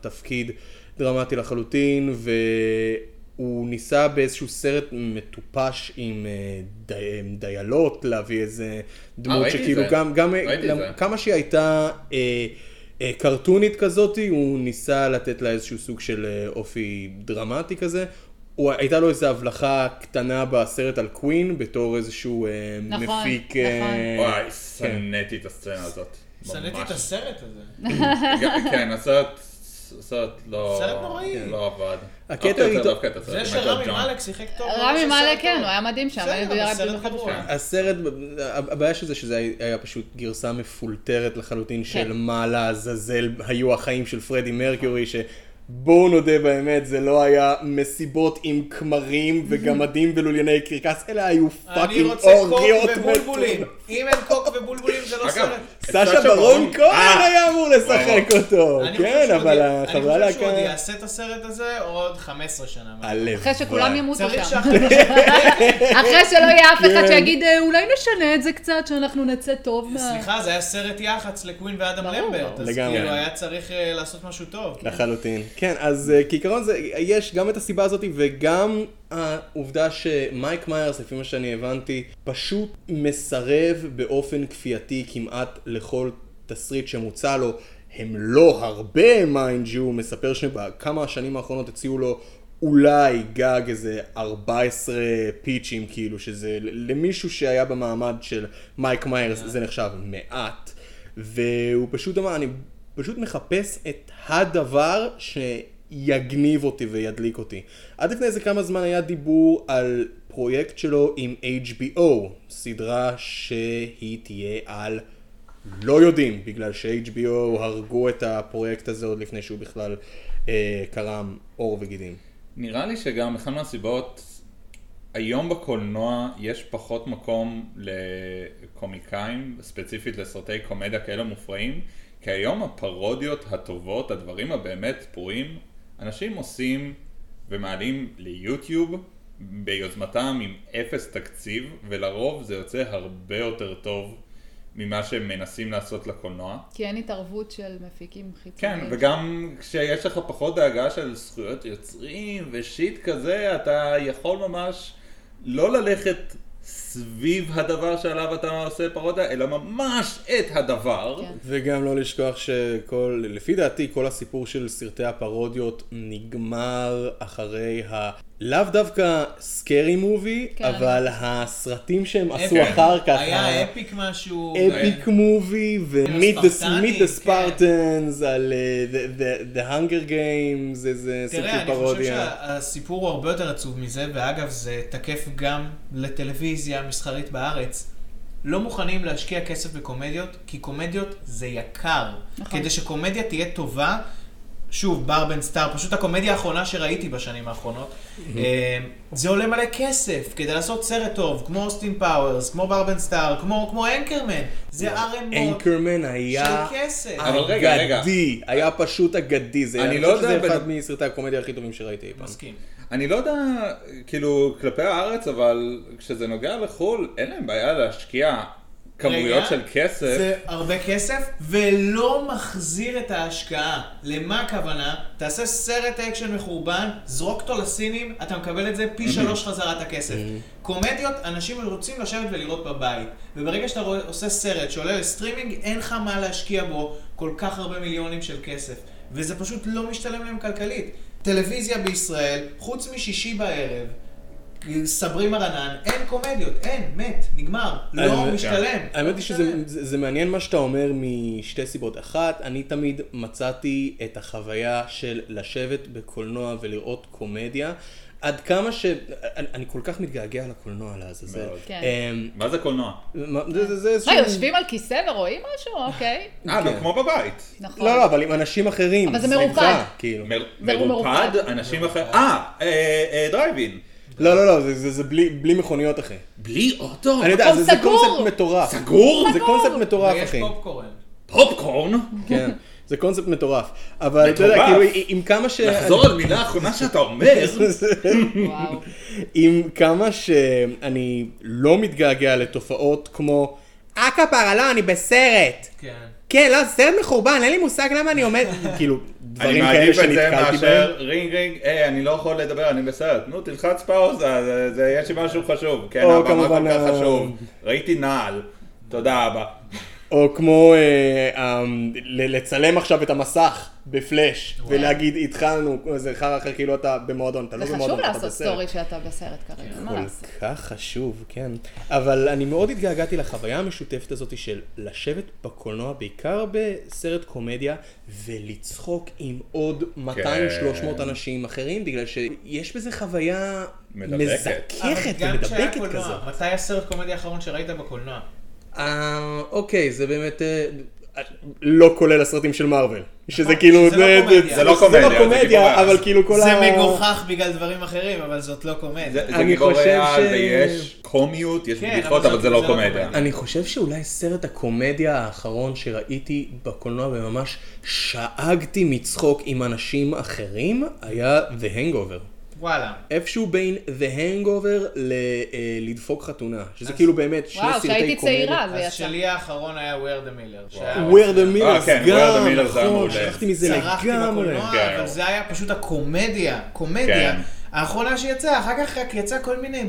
תפקיד דרמטי לחלוטין, והוא ניסה באיזשהו סרט מטופש עם אה, די, דיילות להביא איזה דמות שכאילו זה. גם, גם זה. כמה שהיא הייתה אה, אה, קרטונית כזאתי, הוא ניסה לתת לה איזשהו סוג של אה, אופי דרמטי כזה. הוא, הייתה לו איזו הבלחה קטנה בסרט על קווין בתור איזשהו אה, נכון, מפיק. אה, נכון. וואי, שנאתי את הסצנה הזאת. שנאתי. את הסרט הזה. <laughs> כן, הסרט, הסרט לא... סרט נוראי. לא עבד. הקטע איתו-. זה שרמי. מאלק שיחק טוב. רמי מאלק, סרט כן. הוא היה מדהים שם. סרט. בשביל- הסרט, הבעיה של זה שזה היה פשוט גרסה מפולטרת לחלוטין של מה לעזאזל היו החיים של פרדי מרקיורי, שבואו נודה באמת, זה לא היה מסיבות עם כמרים וגמדים ולולייני קרקס, אלא היו אני fucking רוצה קוק אורגיות ובולבולים. אם אין קוק ובולבולים זה לא סרט. סשה ברון כהן אה. היה אמור לשחק אותו, כן, אבל החברה אני חושב שהוא עוד להקה... יעשה את הסרט הזה עוד 15 שנה. הלוואי. אחרי שכולם ימותו שם. <laughs> אחרי שלא יהיה אף אחד כן. שיגיד, "אה, אולי נשנה את זה קצת, שאנחנו נצא טוב מה... סליחה, זה היה סרט יח"צ לקווין ואדם. למברט. אז לגמרי. כאילו היה צריך אה, לעשות משהו טוב. לחלוטין. כן, אז כעיקרון זה, יש גם את הסיבה הזאת וגם העובדה שמייק מיירס, לפי מה שאני הבנתי, פשוט מסרב באופן כפייתי כמעט לכל תסריט שמוצע לו. הם לא הרבה, mind you, מספר שבכמה השנים האחרונות הציעו לו אולי גג איזה 14 פיצ'ים, כאילו, שזה למישהו שהיה במעמד של מייק מיירס, זה נחשב מעט. והוא פשוט אמר, אני פשוט מחפש את הדבר שיגניב אותי וידליק אותי. עד לפני איזה כמה זמן היה דיבור על פרויקט שלו עם HBO, סדרה שהיא תהיה על לא יודעים, בגלל ש-HBO הרגו את הפרויקט הזה עוד לפני שהוא בכלל אה, קרם עור וגידים. נראה לי שגם אחת מהסיבות, היום בקולנוע יש פחות מקום לקומיקאים, ספציפית לסרטי קומדיה כאלה מופרעים, כי היום הפרודיות הטובות, הדברים הבאמת פרועים, אנשים עושים ומעלים ליוטיוב ביוזמתם עם אפס תקציב, ולרוב זה יוצא הרבה יותר טוב ממה שהם מנסים לעשות לקולנוע. כי אין התערבות של מפיקים כן, חיצוניים. וגם כשיש לך פחות דאגה של זכויות יוצרים ושיט כזה, אתה יכול ממש לא ללכת סביב הדבר שעליו אתה עושה פרודיה, אלא ממש את הדבר. כן. וגם לא לשכוח שכל, לפי דעתי, כל הסיפור של סרטי הפרודיות נגמר אחרי ה... לאו דווקא סקרי מובי, כן. אבל הסרטים שהם עשו. אחר כך. היה ה- אפיק משהו. אפיק מובי ו-meet the הספרטנים, meet the כן. Spartans על uh, the- the- the Hunger Games, זה- זה סוג תראה, אני חושב פרודיה. שהסיפור הוא הרבה יותר עצוב מזה, ואגב, זה תקף גם לטלוויזיה מסחרית בארץ. לא מוכנים להשקיע כסף בקומדיות, כי קומדיות זה יקר. נכון. כדי שקומדיה תהיה טובה, שוב, Barb and Star, פשוט הקומדיה האחרונה שראיתי בשנים האחרונות, אה, זה עולה מלא כסף כדי לעשות סרט טוב, כמו אוסטין פאוורס, כמו Barb and Star, כמו כמו Anchorman. זה ערימות Anchorman היה של כסף. אבל רגע, רגע. אגדי, היה פשוט אגדי, זה- אני לא חושב שזה יודע אחד מסרטי הקומדיה הכי טובים שראיתי אי פעם. מסכים. אני לא יודע, כאילו, כלפי הארץ, אבל כשזה נוגע לחו"ל, אין להם בעיה להשקיע כמויות רגע, של כסף. זה הרבה כסף, ולא מחזיר את ההשקעה. למה הכוונה? תעשה סרט אקשן מחורבן, זרוק אותו לסינים, אתה מקבל את זה פי שלוש חזרת הכסף. קומדיות, אנשים רוצים לשבת ולראות בבית. וברגע שאתה רואה- עושה סרט שעולה לסטרימינג, אין לך מה להשקיע בו כל כך הרבה מיליונים של כסף. וזה פשוט לא משתלם להם כלכלית. טלוויזיה בישראל, חוץ משישי בערב, סברי מרנן, אין קומדיות, אין, מת, נגמר, לא האמת- משתלם. האמת לא היא שזה משתלם. זה, זה מעניין מה שאתה אומר משתי סיבות. אחת, אני תמיד מצאתי את החוויה של לשבת בקולנוע ולראות קומדיה. עד כמה ש... אני, אני כל כך מתגעגע לקולנוע לעזאזל. מאוד. כן. אמ, מה זה קולנוע? מה- זה- זה- זה איזשהו... מה, יושבים על כיסא ורואים משהו? אוקיי. אה, כן. נו, כמו בבית. נכון. לא, לא, אבל עם אנשים אחרים. אבל זה מרופד. כאילו. מרופד, מרופד. אנשים אחרים. אה, אה, אה, דרייבין. לא, לא, לא, זה- זה זה בלי בלי מכוניות, אחי. בלי אוטו? אני יודע, זה זה סגור. קונספט מטורף. סגור? זה קונספט מטורף, ויש אחי. פופקורן. פופקורן? כן, זה קונספט מטורף. אבל אתה יודע. כאילו, עם כמה ש... לחזור על מילה האחרונה שאתה אומר. <laughs> עם כמה שאני לא מתגעגע לתופעות כמו אה כפרה, לא, אני בסרט. כן. כן, לא, סרט מחורבן, אין לי מושג למה אני עומד... כאילו, אני דברים כאלה מעדיף את זה שנתקלתי בהם. מאשר רינג רינג, היי, אני לא יכול לדבר, אני בסרט. נו, תלחץ פאוזה, זה- זה- יש לי משהו חשוב. כן, הבמה כל כך ה- חשוב. ראיתי נעל. תודה רבה. או כמו אה, אה, ל- לצלם עכשיו את המסך בפלאש, ולהגיד התחלנו, זה חרא אחר כאילו אתה במועדון, אתה לא זה במועדון, חשוב אתה לעשות בסרט. סטורי שאתה בסרט כרגע, מה כל לעשות? כך חשוב, כן. אבל אני מאוד התגעגעתי לחוויה המשותפת הזאת של לשבת בקולנוע, בעיקר בסרט קומדיה, ולצחוק עם עוד 200-300 אנשים אחרים, בגלל שיש בזה חוויה מזככת ומדבקת כזאת. מתי הסרט קומדיה האחרון שראית בקולנוע? אה, אוקיי, זה באמת אה, לא כולל הסרטים של מארוול. שזה כאילו, שזה לא קומדיה. זה לא זה קומדיה, לא זה קומדיה, גיבורי אבל. כאילו כל ה... זה מגוחך בגלל דברים אחרים, אבל זאת לא קומדיה. זה גיבורי על ש- ויש קומיות, יש כן, בדיחות, אבל אבל זה- לא זה לא קומדיה. קומדיה. אני חושב שאולי סרט הקומדיה האחרון שראיתי בקולנוע וממש שאגתי מצחוק עם אנשים אחרים היה The Hangover. וואלה. איפשהו בין The Hangover ל- אה, לדפוק חתונה, שזה כאילו באמת שני וואו, סרטי כשהייתי קומדיה. צעירה זה אז יצא. שלי האחרון היה Where the Miller. שהיה Where the אה, Millers כן, Where גם, Millers נכון. שכחתי מזה צרחתי לגמרי. בקולנוע, כן. אבל זה היה פשוט הקומדיה, קומדיה. כן. האחרונה שיצאה, אחר כך רק יצא כל מיני,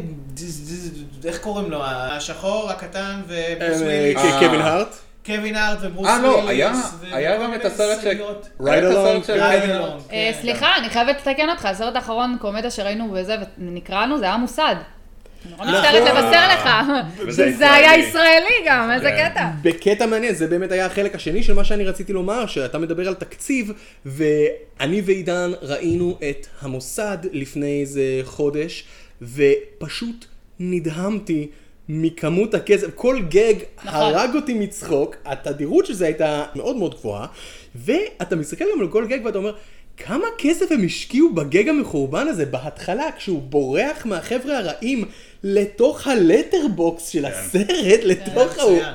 איך קוראים לו, השחור, הקטן וברוס אה, וויליס. אה, קווין הארט? קווין הארט וברוס אה, וויליס. לא, היה- גם את הסרט ש- של קווין Along, הארט. אה, כן. סליחה, אני חייבת לתקן אותך, הסרט האחרון קומדיה שראינו וזה, ונקראנו, זה היה מוסד. אני נורא מצטערת נכון. לבשר לך. וזה <laughs> זה היה ישראלי. ישראלי גם, איזה כן. קטע. בקטע מעניין, זה באמת היה החלק השני של מה שאני רציתי לומר, שאתה מדבר על תקציב, ואני ועידן ראינו את המוסד לפני איזה חודש, ופשוט נדהמתי מכמות הכסף, כל גג נכון. הרג אותי מצחוק, התדירות של זה הייתה מאוד מאוד גבוהה, ואתה מסתכל גם על כל גג ואתה אומר, כמה כסף הם השקיעו בגג המחורבן הזה בהתחלה, כשהוא בורח מהחבר'ה הרעים לתוך הלטרבוקס של הסרט, לתוך ההוא. מצוין.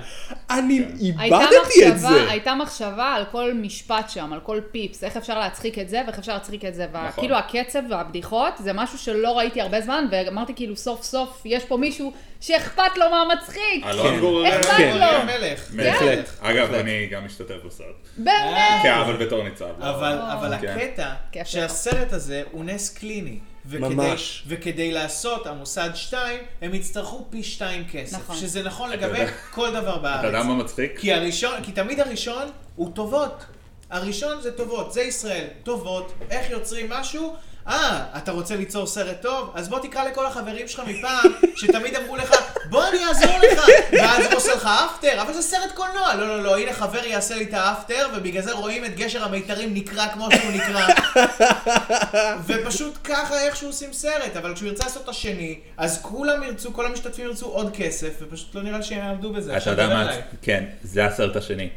אני איבדתי את זה. הייתה מחשבה על כל משפט שם, על כל פיפס, איך אפשר להצחיק את זה ואיך אפשר להצחיק את זה. נכון. וכאילו הקצב והבדיחות זה משהו שלא ראיתי הרבה זמן, ואמרתי כאילו סוף סוף יש פה מישהו שאכפת לו מה מצחיק. אלון גורלי. אכפת כן. לו. מלך. בהחלט. אגב, אני גם משתתף בסרט. באמת. כן, אבל בתור ניצב. אבל, אבל כן. הקטע שהסרט הזה הוא נס קליני. וכדי, ממש. וכדי לעשות המוסד 2, הם יצטרכו פי 2 כסף. נכון. שזה נכון לגבי יודע- כל דבר בארץ. אתה יודע מה מצחיק? כי הראשון, כי תמיד הראשון הוא טובות. הראשון זה טובות, זה ישראל, טובות. איך יוצרים משהו? אה, אתה רוצה ליצור סרט טוב? אז בוא תקרא לכל החברים שלך מפעם, שתמיד אמרו לך, בוא אני אעזור לך, ואז הוא עושה לך אפטר, אבל זה סרט קולנוע. לא, לא, לא, הנה חבר יעשה לי את האפטר, ובגלל זה רואים את גשר המיתרים נקרא כמו שהוא נקרא. ופשוט ככה איכשהו עושים סרט, אבל כשהוא ירצה לעשות את השני, אז כולם ירצו, כל המשתתפים ירצו עוד כסף, ופשוט לא נראה שהם יעמדו בזה. אתה יודע מה? כן, זה הסרט השני.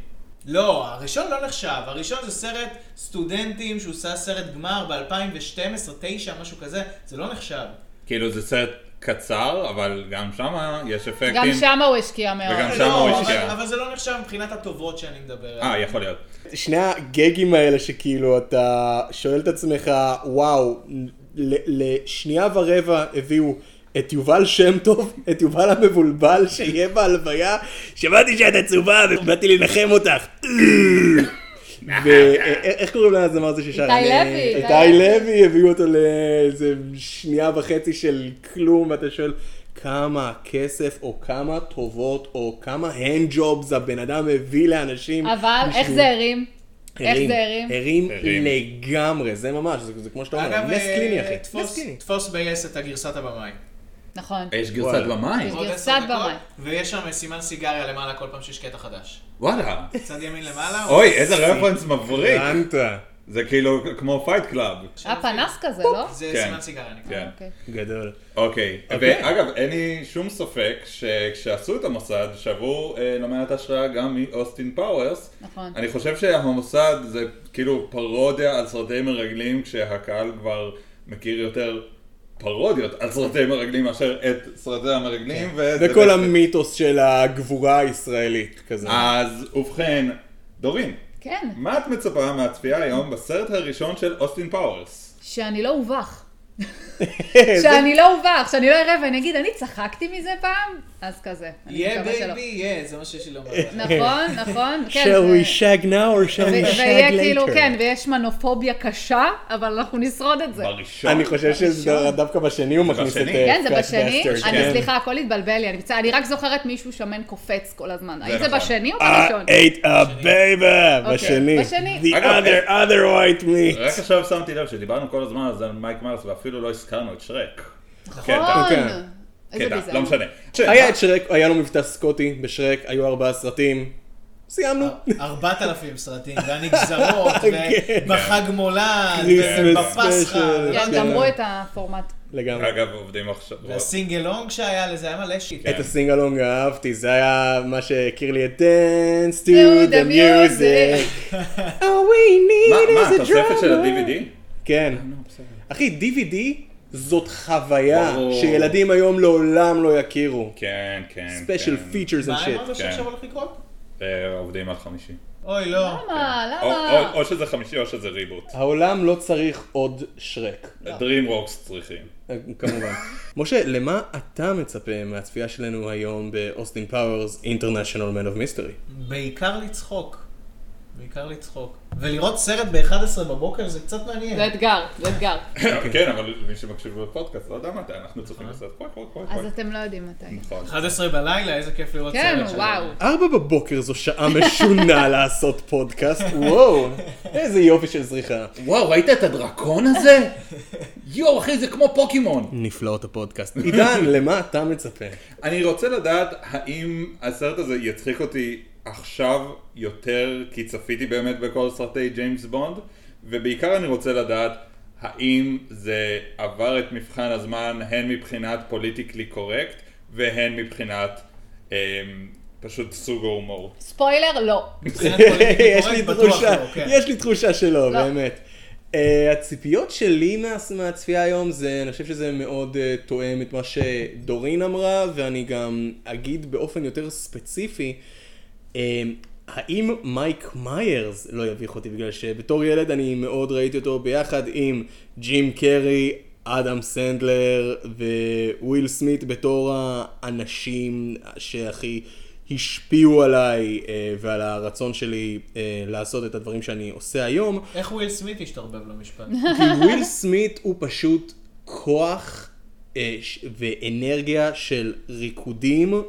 לא, הראשון לא נחשב. הראשון זה סרט סטודנטים שהוא עשה סרט גמר ב-2012-2009, משהו כזה. זה לא נחשב. כאילו זה סרט קצר, אבל גם שם יש אפקטים. גם שם הוא השקיע מאוד. וגם שם לא, הוא אבל- השקיע. אבל זה לא נחשב מבחינת הטובות שאני מדבר אה, עליהן. יכול להיות. שני הגגים האלה שכאילו אתה שואל את עצמך, וואו, ל- לשנייה ורבע הביאו את יובל שם טוב, את יובל המבולבל שיהיה בהלוויה, שמעתי שאת עצובה ובאתי לנחם אותך. ואיך קוראים לזמר הזה ששר? איתי לוי, איתי לוי. הביאו אותו לאיזה שנייה וחצי של כלום, ואתה שואל כמה כסף או כמה טובות או כמה הנד ג'ובס הבן אדם הביא לאנשים. אבל איך זה הרים? איך זה הרים? הרים הרים. לגמרי, זה ממש, זה, זה כמו שאתה אומר, נס אה, קליני אחי, נס תפוס- קליני. תפוס ביס את הגרסת הבמאי. נכון. יש גרסת. במאי. יש גרסת במאי. ויש שם סימן סיגריה למעלה כל פעם שיש קטע חדש. וואלה. צד ימין למעלה. אוי, איזה רפרנס מבריק. זה כאילו כמו Fight Club. היה פנס כזה, לא? זה כן. סימן סיגריה נקרא. כן. אוקיי. גדול. אוקיי, אוקיי. ואגב, אין לי שום ספק שכשעשו את המוסד, שאבו אה, לא מעט השראה גם מאוסטין פאוורס. נכון. אני חושב שהמוסד זה כאילו פרודיה על סרטי מרגלים, כשהקהל כבר מכיר יותר פרודיות על סרטי מרגלים מאשר את סרטי המרגלים. וזה וכל בעצם- המיתוס של הגבורה הישראלית כזה. אז ובכן, דורין, כן. מה את מצפה מהצפייה היום בסרט הראשון של אוסטין פאוורס? שאני לא אובך. <laughs> שאני לא אובך, שאני לא אראה ואני אגיד, אני צחקתי מזה פעם? אז כזה. שלא. baby, yeah, זה מה שיש לי לומר. נכון, נכון. כן, shall we shag now or shall we ויהיה shag כאילו, later? כן, ויש מנופוביה קשה, אבל אנחנו נשרוד את זה. בראשון? אני חושב שזה דווקא בשני הוא מכניס את. אה, כן, זה בשני. אני כן. סליחה, הכל התבלבל לי. אני רק זוכרת מישהו שמן קופץ כל הזמן. האם זה נכון. בשני או I בראשון? ate a baby! בשני. בשני. The other, other white meat. רק עכשיו שמתי לב שדיברנו כל הזמן על מייק מרס ואפילו לא הזכרנו את שרק. כן, נכון. כן. איזה כן, ביזיון. לא משנה. היה את שרק, היה לו מבטא סקוטי בשרק, היו ארבעה סרטים. סיימנו. ארבעת אלפים סרטים, והנגזרות, <laughs> כן. ובחג מולד, ובפסחא. כן, כן. גמרו את הפורמט. לגמרי. אגב, עובדים עכשיו. וה sing-along שהיה לזה היה מלא שיט. את ה sing-along אהבתי, זה היה מה שהכיר לי את Dance to the music. All we מה, need מה, is a התוספת של drummer. ה-DVD? כן. אחי, DVD זאת חוויה ברור. שילדים היום לעולם לא יכירו. כן, כן. special כן. features מה and אמרת shit. שעכשיו הולך לקרות? אה, עובדים על חמישי. אוי, לא. למה? או- למה? או- או שזה חמישי או שזה reboot. העולם לא צריך עוד שרק. DreamWorks צריכים. אה, כמובן. <laughs> משה, למה אתה מצפה מהצפייה שלנו היום באוסטין פאוורס International Man of Mystery? בעיקר לצחוק. בעיקר לצחוק. ולראות סרט ב-11 בבוקר זה קצת מעניין. זה אתגר, זה אתגר. כן, אבל מי שמקשיב בפודקאסט לא יודע מתי, אנחנו צריכים לעשות קוואק קוואק קוואק. אז אתם לא יודעים מתי. נכון. 11 בלילה, איזה כיף לראות כן, סרט. של- וואו. ארבע בבוקר זו שעה משונה <laughs> לעשות פודקאסט, וואו, איזה יופי של זריחה. וואו, ראית את הדרקון הזה? יואו, אחי, זה כמו פוקימון. נפלאות הפודקאסט. עידן, למה אתה מצפה? אני רוצה לדעת האם הסרט הזה יצחיק אותי עכשיו יותר, כי צפיתי באמת בכל סרטי ג'יימס בונד, ובעיקר אני רוצה לדעת האם זה עבר את מבחן הזמן הן מבחינת politically correct והן מבחינת אמ, פשוט סוג ההומור. ספוילר, לא. מבחינת politically <laughs> יש לי correct, בטוח תחושה, לא, כן. יש לי תחושה שלא, לא. באמת. אה, הציפיות שלי מה- מהצפייה היום זה, אני חושב שזה מאוד אה, תואם את מה שדורין אמרה, ואני גם אגיד באופן יותר ספציפי, אה, האם מייק מיירס לא יביך אותי? בגלל שבתור ילד אני מאוד ראיתי אותו ביחד עם ג'ים קרי, אדם סנדלר וויל סמית בתור האנשים שהכי השפיעו עליי אה, ועל הרצון שלי אה, לעשות את הדברים שאני עושה היום. איך וויל סמית השתרבב למשפט? <laughs> כי וויל סמית הוא פשוט כוח אה, ואנרגיה של ריקודים,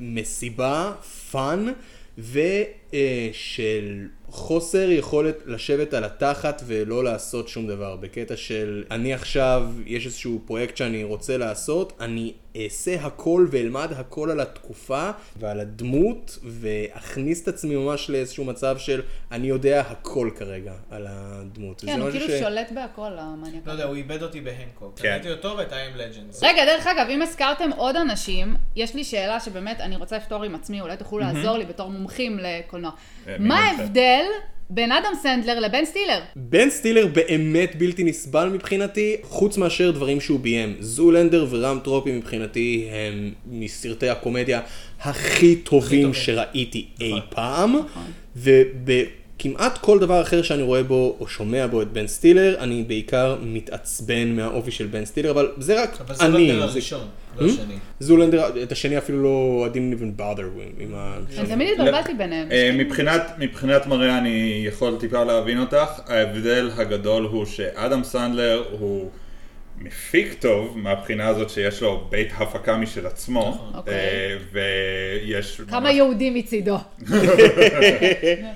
מסיבה, fun, ושל חוסר יכולת לשבת על התחת ולא לעשות שום דבר. בקטע של אני עכשיו, יש איזשהו פרויקט שאני רוצה לעשות, אני אעשה הכל ואלמד הכל על התקופה ועל הדמות, ואכניס את עצמי ממש לאיזשהו מצב של אני יודע הכל כרגע על הדמות. כן, הוא כאילו ש- שולט בהכל, המניאק. לא יודע, הוא איבד אותי בהנקוק. כן. קניתי אותו ואת ה- I Am Legend. רגע, דרך אגב, אם הזכרתם עוד אנשים, יש לי שאלה שבאמת אני רוצה לפתור עם עצמי, אולי תוכלו לעזור לי בתור מומחים לקולנוע. אה, מה? ההבדל בין אדם סנדלר לבן סטילר? בן סטילר באמת בלתי נסבל מבחינתי, חוץ מאשר דברים שהוא ביים. זולנדר ורעם טרופי מבחינתי הם מסרטי הקומדיה הכי טובים טובים. שראיתי אי פעם, ובכמעט כל דבר אחר שאני רואה בו או שומע בו את בן סטילר, אני בעיקר מתעצבן מהאופי של בן סטילר, אבל זה רק אבל זה אני. לא זה- הראשון, לא השני. זולנדר, את השני אפילו לא, I didn't even bother עם ה... אני תמיד התבלבלתי ביניהם. אה, מבחינת, מבחינת מראה אני יכול טיפה להבין אותך, ההבדל הגדול הוא שאדם סנדלר הוא מפיק טוב מהבחינה הזאת שיש לו בית הפקה משל עצמו, אוקיי. אה, ויש... כמה ממש- יהודים מצידו. <laughs>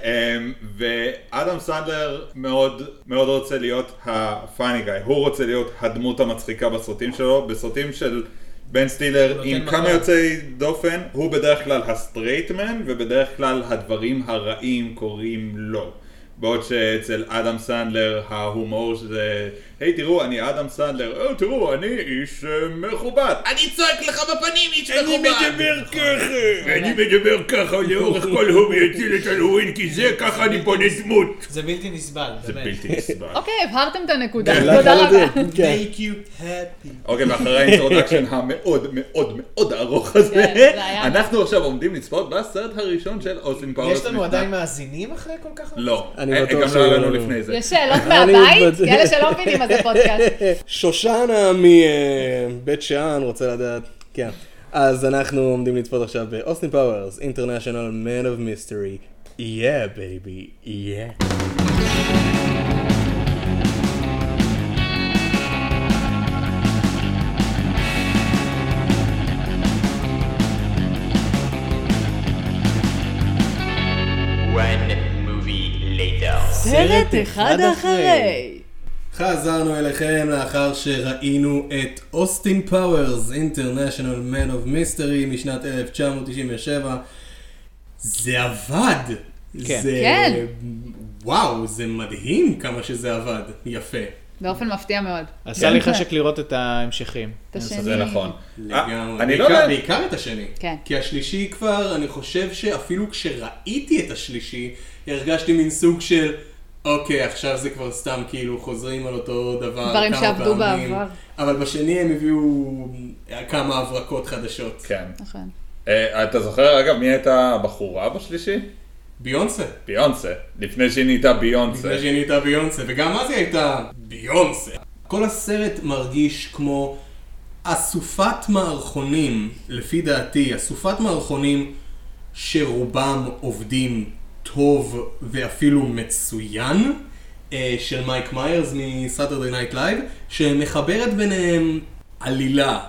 אמ, ואדם סנדלר מאוד מאוד רוצה להיות הפאני גאי, הוא רוצה להיות הדמות המצחיקה בסרטים שלו, בסרטים של בן סטילר עם. כמה יוצאי דופן, הוא בדרך כלל ה straight man ובדרך כלל הדברים הרעים קורים לו. בעוד שאצל אדם סנדלר ההומור שזה, היי תראו אני אדם סנדלר, או תראו אני איש אה, מכובד, אני צועק לך בפנים איש מכובד, אני מדבר ככה, אני מדבר ככה לאורך כל הומי אציל את הלווין כי זה ככה אני בונה דמות. זה בלתי נסבל, זה באמת. בלתי נסבל. אוקיי, הבהרתם את הנקודה, כן, תודה רבה. כן. Make you happy. אוקיי, ואחרי ה introduction המאוד מאוד מאוד ארוך הזה, כן, זה היה- אנחנו עכשיו עומדים לצפות בסרט הראשון של אוסטין פאוורס. יש לנו עדיין מאזינים אחרי כל כך הרבה? לא, אני אה, גם לא היה לנו. לפני זה. יש שאלות מהבית? כאלה שלא מבינים מה זה פודקאסט. שושנה מבית שאן רוצה לדעת, כן. אז אנחנו עומדים לצפות עכשיו באוסטין פאוורס, International Man of Mystery. Yeah, baby, yeah. One movie later. סרט אחד אחרי. חזרנו אליכם לאחר שראינו את אוסטין פאוורס, International Man of Mystery משנת 1997. זה עבד! כן. זה... כן. וואו, זה מדהים כמה שזה עבד. יפה. באופן מפתיע מאוד. עשה לי חשק לראות את ההמשכים. את השני. זה נכון. לגמרי. אה, אני לא יודע, בעיקר את השני. כן. כי השלישי כבר, אני חושב שאפילו כשראיתי את השלישי, הרגשתי מין סוג של, אוקיי, עכשיו זה כבר סתם כאילו חוזרים על אותו דבר דברים כמה שעבדו פעמים. בעבר. אבל בשני הם הביאו כמה הברקות חדשות. כן. נכון. אה, אתה זוכר אגב מי הייתה הבחורה בשלישי? ביונסה. ביונסה. לפני שהיא נהייתה ביונסה. לפני שהיא נהייתה ביונסה, וגם אז היא הייתה ביונסה. כל הסרט מרגיש כמו אסופת מערכונים, לפי דעתי, אסופת מערכונים שרובם עובדים טוב ואפילו מצוין, אה, של מייק מיירס מ Saturday Night Live, שמחברת ביניהם עלילה.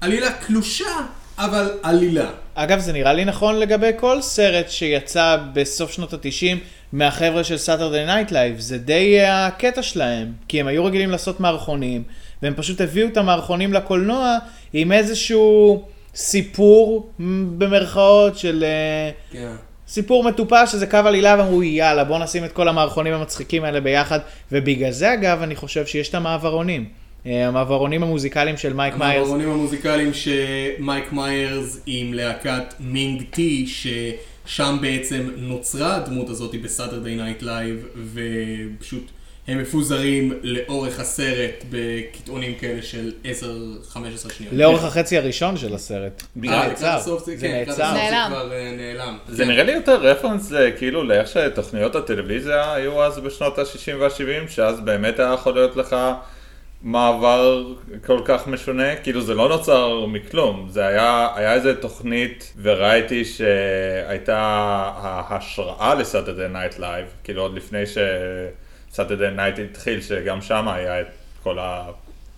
עלילה קלושה, אבל עלילה. אגב, זה נראה לי נכון לגבי כל סרט שיצא בסוף שנות ה-90 מהחבר'ה של Saturday Night Live. זה די אה, הקטע שלהם, כי הם היו רגילים לעשות מערכונים, והם פשוט הביאו את המערכונים לקולנוע עם איזשהו סיפור, במרכאות, של... אה, כן. סיפור מטופש, שזה קו עלילה, ואמרו יאללה בוא נשים את כל המערכונים המצחיקים האלה ביחד, ובגלל זה אגב אני חושב שיש את המעברונים. אה, המעברונים המוזיקליים של מייק מיירס. המעברונים המוזיקליים שמייק מיירס עם להקת Ming Tea, ששם בעצם נוצרה הדמות הזאת ב Saturday Night Live, ופשוט הם מפוזרים לאורך הסרט בקטעונים כאלה של 10-15 שניות. לאורך החצי הראשון של הסרט. אה, זה לקראת נעצר. זה, כן, נעצר. נעלם. כבר אה, נעלם. זה. נראה לי יותר רפרנס אה, כאילו לאיך שתוכניות הטלוויזיה היו אז בשנות ה-60 וה-70, שאז באמת היה יכול להיות לך מעבר כל כך משונה, כאילו זה לא נוצר מכלום, זה היה, היה איזה תוכנית וראיתי שהייתה ההשראה ל Saturday Night Live, כאילו עוד לפני ש Saturday Night התחיל, שגם שם היה את כל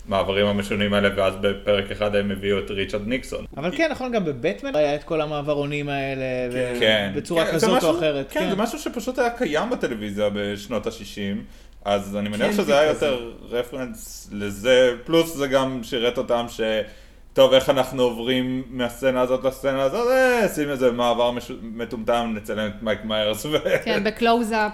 המעברים המשונים האלה, ואז בפרק אחד הם הביאו את ריצ'רד ניקסון. אבל כן, נכון, גם בבטמן היה את כל המעברונים האלה, ו- כן. בצורה כן, כזאת משהו- או אחרת. כן, זה משהו שפשוט היה קיים בטלוויזיה בשנות ה-60, אז אני מניח כן, שזה היה כזה. יותר רפרנס לזה, פלוס זה גם שירת אותם ש... טוב, איך אנחנו עוברים מהסצנה הזאת לסצנה הזאת, אה, שים איזה מעבר מש... מטומטם, נצלם את מייק מיירס ו... כן, בקלוז-אפ.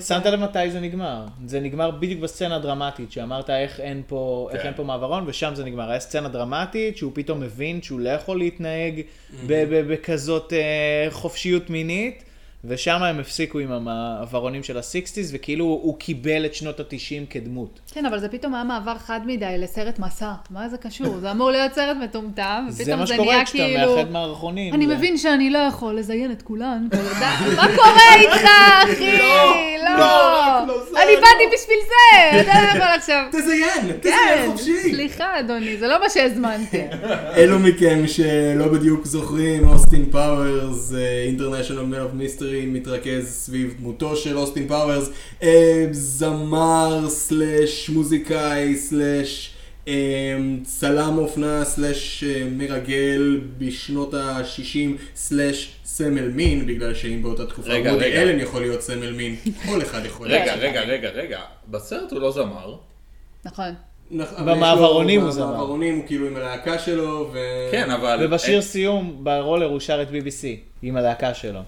שמת לב מתי זה נגמר? זה נגמר בדיוק בסצנה הדרמטית, שאמרת איך אין פה, איך כן. אין פה מעברון, ושם זה נגמר. היה סצנה דרמטית, שהוא פתאום מבין שהוא לא יכול להתנהג ב- ב- בכזאת אה, חופשיות מינית, ושם הם הפסיקו עם המעברונים של ה sixties, וכאילו הוא קיבל את שנות התשעים כדמות. כן, אבל זה פתאום היה מעבר חד מדי לסרט מסע. מה זה קשור? זה אמור להיות סרט מטומטם, זה ופתאום מה זה שקורה נהיה כשאתה כאילו... מאחד מערכונים. אני זה- מבין שאני לא יכול לזיין את כולן. מה קורה איתך, אחי? לא, לא. רק לא זה. אני באתי בשביל זה. אתה לא יכול עכשיו. תזיין, <laughs> תזיין כן, חופשי. סליחה, אדוני, זה לא מה שהזמנתי. <laughs> אלו מכם שלא בדיוק זוכרים, אוסטין פאוורס, International Man of Mystery, מתרכז סביב דמותו של אוסטין פאוורס, אה, זמר slash מוזיקאי slash אה, צלם אופנה slash אה, מרגל בשנות ה-60 סלאש סמל מין, בגלל שאם באותה תקופה רגע, וודי רגע. אלן יכול להיות סמל מין, כל אחד יכול להיות. רגע, רגע, רגע, רגע, בסרט הוא לא זמר. נכון. נכ- אבל יש במעברונים הוא זמר. במעברונים הוא כאילו עם הלהקה שלו, ו... כן, אבל... ובשיר סיום, ברולר הוא שר את BBC, עם הלהקה שלו.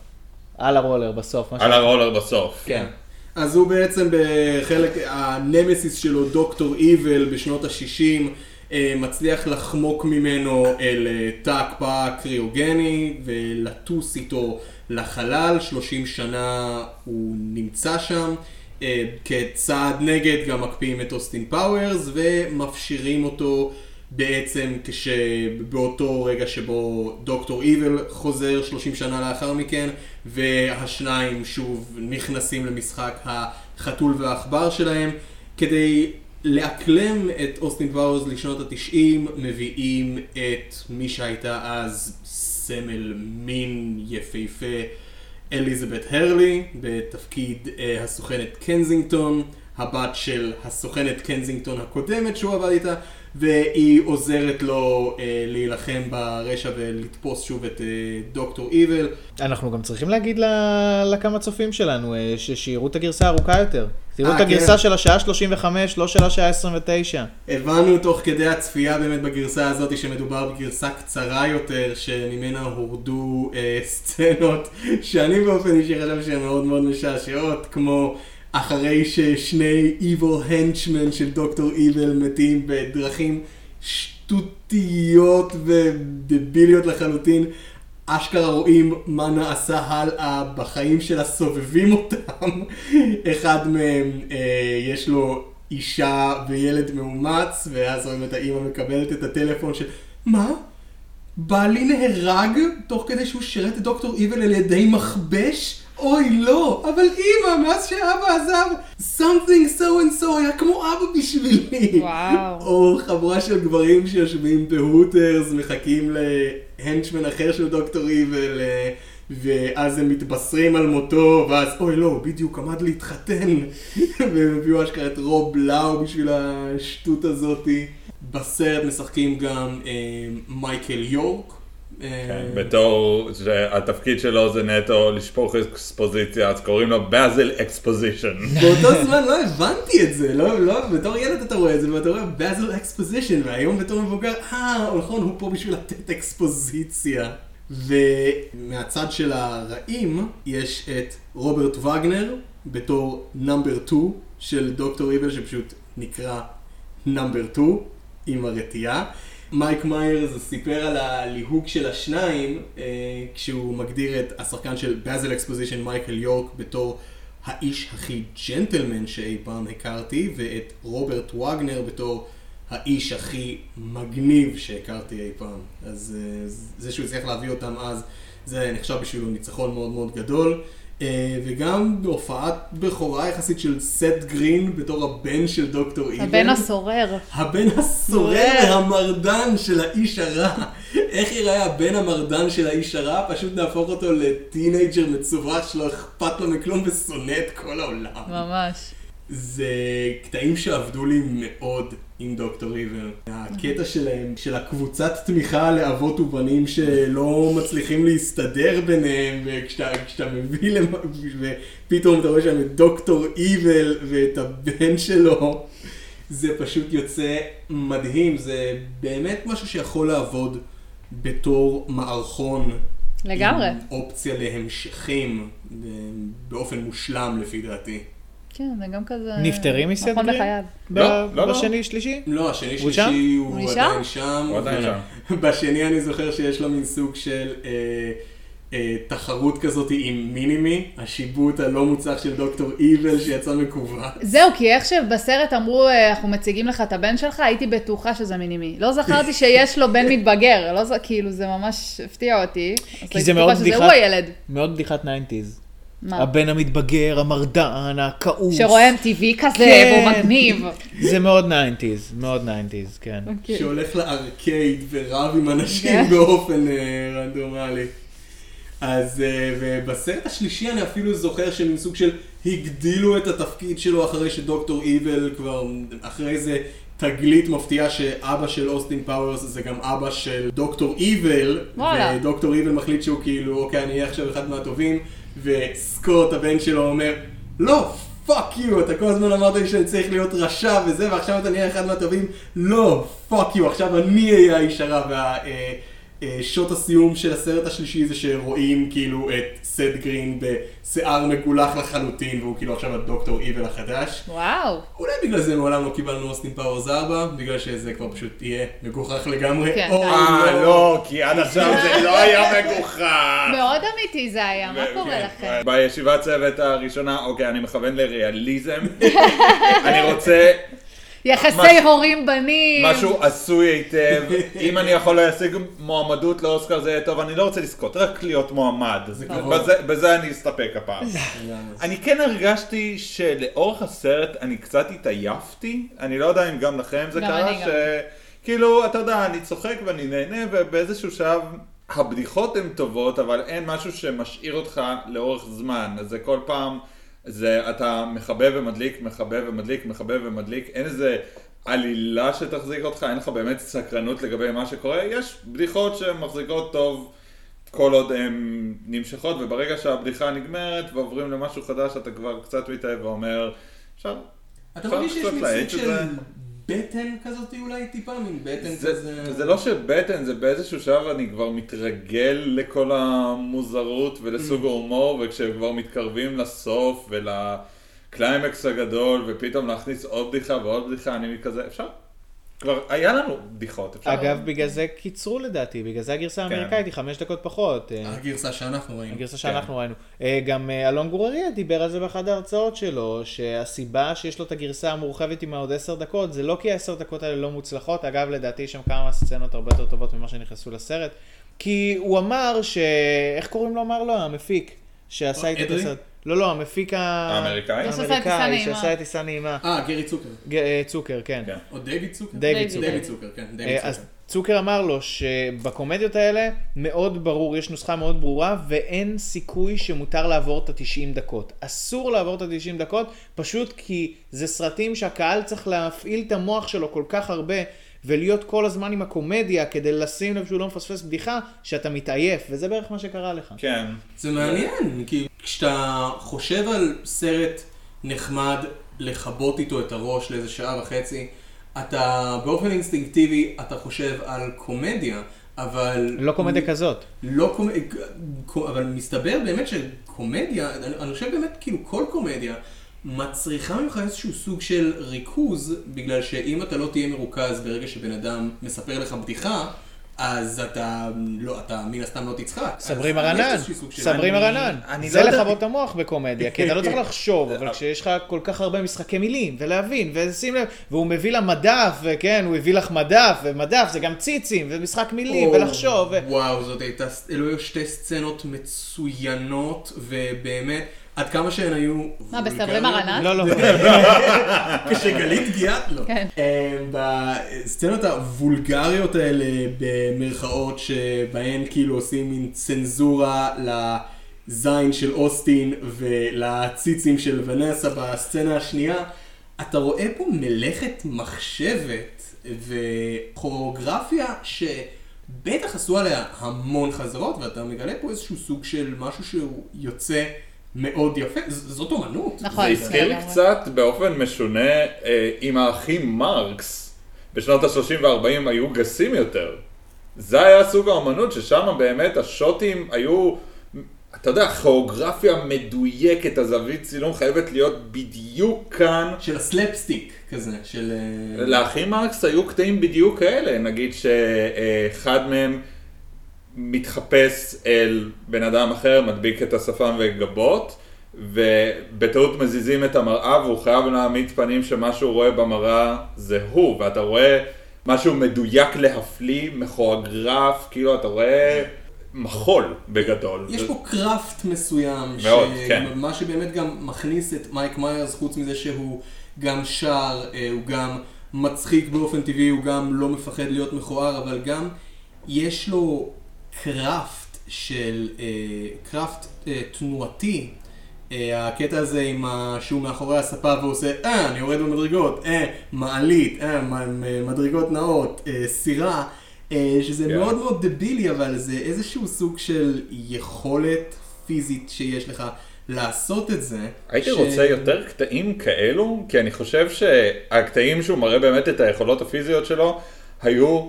על הרולר בסוף. על הרולר בסוף. כן. אז הוא בעצם בחלק, הנמסיס שלו, דוקטור איבל בשנות ה-60, מצליח לחמוק ממנו אל אה, תא הקפאה קריוגני ולטוס איתו לחלל, 30 שנה הוא נמצא שם. אה, כצעד נגד גם מקפיאים את אוסטין פאוורס ומפשירים אותו בעצם כשבאותו רגע שבו דוקטור איבל חוזר 30 שנה לאחר מכן והשניים שוב נכנסים למשחק החתול והעכבר שלהם כדי לאקלם את אוסטין פאוורס לשנות התשעים מביאים את מי שהייתה אז סמל מין יפהפה אליזבת הרלי בתפקיד אה, הסוכנת קנזינגטון, הבת של הסוכנת קנזינגטון הקודמת שהוא עבד איתה, והיא עוזרת לו אה, להילחם ברשע ולתפוס שוב את אה, דוקטור איבל. אנחנו גם צריכים להגיד ל- לכמה צופים שלנו, אה, שיראו את הגרסה הארוכה יותר. תראו אה, את הגרסה כן. של השעה 35, לא של השעה 29. הבנו תוך כדי הצפייה באמת בגרסה הזאת שמדובר בגרסה קצרה יותר, שממנה הורדו אה, <laughs> סצנות שאני באופן אישי חושב שהן מאוד מאוד משעשעות, כמו אחרי ששני evil henchmen של דוקטור איבל מתים בדרכים שטותיות ודביליות לחלוטין. אשכרה רואים מה נעשה הלאה בחיים של הסובבים אותם. <laughs> אחד מהם אה, יש לו אישה וילד מאומץ, ואז רואים את האימא מקבלת את הטלפון של מה? בעלי נהרג תוך כדי שהוא שירת את דוקטור איבל על ידי מכבש? אוי לא, אבל אימא, מאז שאבא עזב, something so and so היה כמו אבא בשבילי. וואו. <laughs> או חבורה של גברים שיושבים בהוטרס, מחכים להנצ'מן אחר של דוקטור איבל, אה, ואז הם מתבשרים על מותו, ואז אוי לא, הוא בדיוק עמד להתחתן, <laughs> והם הביאו אשכרה את רוב לאו בשביל השטות הזאתי. בסרט משחקים גם אה, מייקל יורק. אה, כן, בתור שהתפקיד שלו זה נטו לשפוך אקספוזיציה, אז קוראים לו באזל אקספוזיישן. באותו זמן לא הבנתי את זה, לא, לא, בתור ילד אתה רואה את זה, ואתה רואה באזל אקספוזיישן, והיום בתור מבוגר, אה, נכון, הוא פה בשביל לתת אקספוזיציה. ומהצד של הרעים, יש את רוברט וגנר, בתור number 2 של דוקטור איבל, שפשוט נקרא number 2, עם הרטייה. מייק מיירס סיפר על הליהוק של השניים, אה, כשהוא מגדיר את השחקן של באזל אקספוזיישן מייקל יורק בתור האיש הכי ג'נטלמן שאי פעם הכרתי, ואת רוברט וגנר בתור האיש הכי מגניב שהכרתי אי פעם. אז אה, זה שהוא הצליח להביא אותם אז, זה נחשב בשבילו ניצחון מאוד מאוד גדול. אה, וגם בהופעת בכורה יחסית של סט גרין בתור הבן של דוקטור איבל. הבן הסורר. הבן הסורר והמרדן של האיש הרע. איך ייראה הבן המרדן של האיש הרע? פשוט נהפוך אותו לטינג'ר מצורש שלא אכפת לו מכלום ושונא את כל העולם. ממש. זה קטעים שעבדו לי מאוד עם דוקטור איבר. הקטע שלהם, של הקבוצת תמיכה לאבות ובנים שלא מצליחים להסתדר ביניהם, וכשאתה כשאתה מביא, למ... ופתאום אתה רואה שם את דוקטור איבל ואת הבן שלו, זה פשוט יוצא מדהים, זה באמת משהו שיכול לעבוד בתור מערכון. לגמרי. עם אופציה להמשכים באופן מושלם לפי דעתי. כן, זה גם כזה... נפטרים מסט נכון? בחייו. לא, לא, לא. בשני שלישי? לא, השני שלישי הוא? עדיין שם. הוא עדיין שם. <laughs> בשני אני זוכר שיש לו מין סוג של אה, אה, תחרות כזאת עם מינימי, השיבוט הלא מוצלח של דוקטור איבל שיצא מכוון. זהו, כי איך שבסרט אמרו, אה, אנחנו מציגים לך את הבן שלך, הייתי בטוחה שזה מינימי. לא זכרתי <laughs> שיש לו בן מתבגר, לא ז... כאילו, זה ממש הפתיע אותי. כי הייתי זה בטוחה מאוד שזה בדיחת- הוא הילד. מאוד בדיחת 90's. מה? הבן המתבגר, המרדן, הכעוס. שרואה MTV כזה, כן. והוא מגניב. זה מאוד 90's, מאוד 90's, כן. אוקיי. שהולך לארקייד ורב עם אנשים כן. באופן אה, רנדומלי. אז אה, ובסרט השלישי אני אפילו זוכר שמין סוג של הגדילו את התפקיד שלו אחרי שדוקטור איבל כבר אחרי איזה תגלית מפתיעה שאבא של אוסטין פאוורס זה גם אבא של דוקטור איבל וואלה. ודוקטור איבל מחליט שהוא כאילו אוקיי אני אהיה עכשיו אחד מהטובים וסקוט הבן שלו אומר לא fuck you אתה כל הזמן אמרת לי שאני צריך להיות רשע וזה ועכשיו אתה נהיה אחד מהטובים. לא fuck you עכשיו אני אהיה האיש הרע וה... אה, שוט הסיום של הסרט השלישי זה שרואים כאילו את סת' גרין בשיער מגולח לחלוטין והוא כאילו עכשיו הדוקטור איבל החדש. וואו. אולי בגלל זה מעולם לא קיבלנו אוסטין פאוורס 4, בגלל שזה כבר פשוט יהיה מגוחך לגמרי. כן. אה, לא, כי עד עכשיו זה לא היה מגוחך. מאוד אמיתי זה היה, מה קורה כן, לכם? בישיבת צוות הראשונה, אוקיי, אני מכוון לריאליזם. <laughs> אני רוצה יחסי מש- הורים בנים. משהו עשוי היטב. אם אני יכול להשיג מועמדות לאוסקר זה יהיה טוב, אני לא רוצה לזכות, רק להיות מועמד. כבוד. בזה- בזה אני אסתפק הפעם. אני כן הרגשתי שלאורך הסרט אני קצת התעייפתי, אני לא יודע אם גם לכם זה קרה. שכאילו, אתה יודע, אני צוחק ואני נהנה, ובאיזשהו שלב הבדיחות הן טובות, אבל אין משהו שמשאיר אותך לאורך זמן, אז זה כל פעם, זה אתה מכבה ומדליק, מכבה ומדליק, מכבה ומדליק, אין איזה עלילה שתחזיק אותך, אין לך באמת סקרנות לגבי מה שקורה, יש בדיחות שמחזיקות טוב. כל עוד הן נמשכות, וברגע שהבדיחה נגמרת ועוברים למשהו חדש, אתה כבר קצת מתאהב ואומר, עכשיו, אתה מרגיש שיש את של. בטן כזאת אולי טיפה, מין בטן כזה. זה, זה לא שבטן, זה באיזשהו שלב אני כבר מתרגל לכל המוזרות ולסוג ההומור, וכשהם כבר מתקרבים לסוף ולקליימקס הגדול, ופתאום להכניס עוד בדיחה ועוד בדיחה, אני כזה, אפשר? כבר היה לנו בדיחות? אגב, בגלל זה קיצרו לדעתי, בגלל זה הגרסה כן. האמריקאית היא חמש דקות פחות. אה, הגרסה שאנחנו ראינו. הגרסה שאנחנו ראינו. אה, גם אה, אלון גורריה דיבר על זה באחת ההרצאות שלו, שהסיבה שיש לו את הגרסה המורחבת עם העוד עשר דקות, זה לא כי העשר דקות האלה לא מוצלחות, אגב לדעתי יש שם כמה סצנות הרבה יותר טובות ממה שנכנסו לסרט, כי הוא אמר ש... איך קוראים לו אמר לו? המפיק, שעשה איתו את? הסרט. לא, לא, המפיק. האמריקאי? שעשה את טיסה האמריקאי, נעימה. שעשה את טיסה נעימה. אה, גרי צוקר. ג- אה, צוקר, כן. כן. או דיוויד צוקר? דיוויד צוקר. דיוויד צוקר, כן. דיוויד אה, צוקר. אז צוקר אמר לו שבקומדיות האלה מאוד ברור, יש נוסחה מאוד ברורה ואין סיכוי שמותר לעבור את ה-90 דקות. אסור לעבור את ה-90 דקות פשוט כי זה סרטים שהקהל צריך להפעיל את המוח שלו כל כך הרבה ולהיות כל הזמן עם הקומדיה כדי לשים לב שהוא לא מפספס בדיחה שאתה מתעייף וזה בערך מה שקרה לך. כן. זה מעניין, כי כשאתה חושב על סרט נחמד לכבות איתו את הראש לאיזה שעה וחצי, אתה באופן אינסטינקטיבי, אתה חושב על קומדיה, אבל... לא קומדיה כזאת. לא קומדיה, אבל מסתבר באמת שקומדיה, אני, אני חושב באמת כאילו כל קומדיה מצריכה ממך איזשהו סוג של ריכוז, בגלל שאם אתה לא תהיה מרוכז ברגע שבן אדם מספר לך בדיחה, אז אתה לא, אתה מן הסתם לא תצחק. סברי מרנן, סברי מרנן. זה לא לכבות את המוח בקומדיה, כי אתה לא צריך <laughs> לחשוב, אבל כשיש לך כל כך הרבה משחקי מילים, ולהבין, ושים לב, והוא מביא לה מדף, וכן, הוא הביא לך מדף, ומדף זה גם ציצים, ומשחק מילים, ולחשוב. וואו, זאת הייתה, אלו היו שתי סצנות מצוינות, ובאמת, עד כמה שהן היו... מה, בסברי מרנן? לא, לא. <laughs> כשגלית גיאת לא. כן. אה, בסצנות הוולגריות האלה, במרכאות, שבהן כאילו עושים מין צנזורה לזין של אוסטין ולציצים של ונסה בסצנה השנייה, אתה רואה פה מלאכת מחשבת וכוריאוגרפיה שבטח עשו עליה המון חזרות, ואתה מגלה פה איזשהו סוג של משהו שהוא יוצא מאוד יפה, זאת אומנות. נכון. זה הזכיר לי. קצת באופן משונה אה, עם האחים מרקס, בשנות ה-30 וה-40 היו גסים יותר. זה היה סוג האמנות ששם באמת השוטים היו, אתה יודע, כיאוגרפיה מדויקת, הזווית צילום חייבת להיות בדיוק כאן. של הסלפסטיק כזה, של... אה, לאחים מרקס היו קטעים בדיוק כאלה, נגיד שאחד מהם מתחפש אל בן אדם אחר, מדביק את השפם וגבות, ובטעות מזיזים את המראה והוא חייב להעמיד פנים שמה שהוא רואה במראה זה הוא, ואתה רואה משהו מדויק להפליא, מכועגרף, כאילו אתה רואה מחול בגדול. יש פה קראפט מסוים, מאוד, כן. מה שבאמת גם מכניס את מייק מיירס, חוץ מזה שהוא גם שר, אה, הוא גם מצחיק באופן טבעי, הוא גם לא מפחד להיות מכוער, אבל גם יש לו קראפט של, אה, קראפט אה, תנועתי. אה, הקטע הזה עם ה... שהוא מאחורי הספה ועושה, אה, אני יורד במדרגות, אה, מעלית, אה, מדרגות נאות, אה, סירה, אה, שזה כן. מאוד מאוד דבילי, אבל זה איזשהו סוג של יכולת פיזית שיש לך לעשות את זה. הייתי ש- רוצה יותר קטעים כאלו, כי אני חושב שהקטעים שהוא מראה באמת את היכולות הפיזיות שלו, היו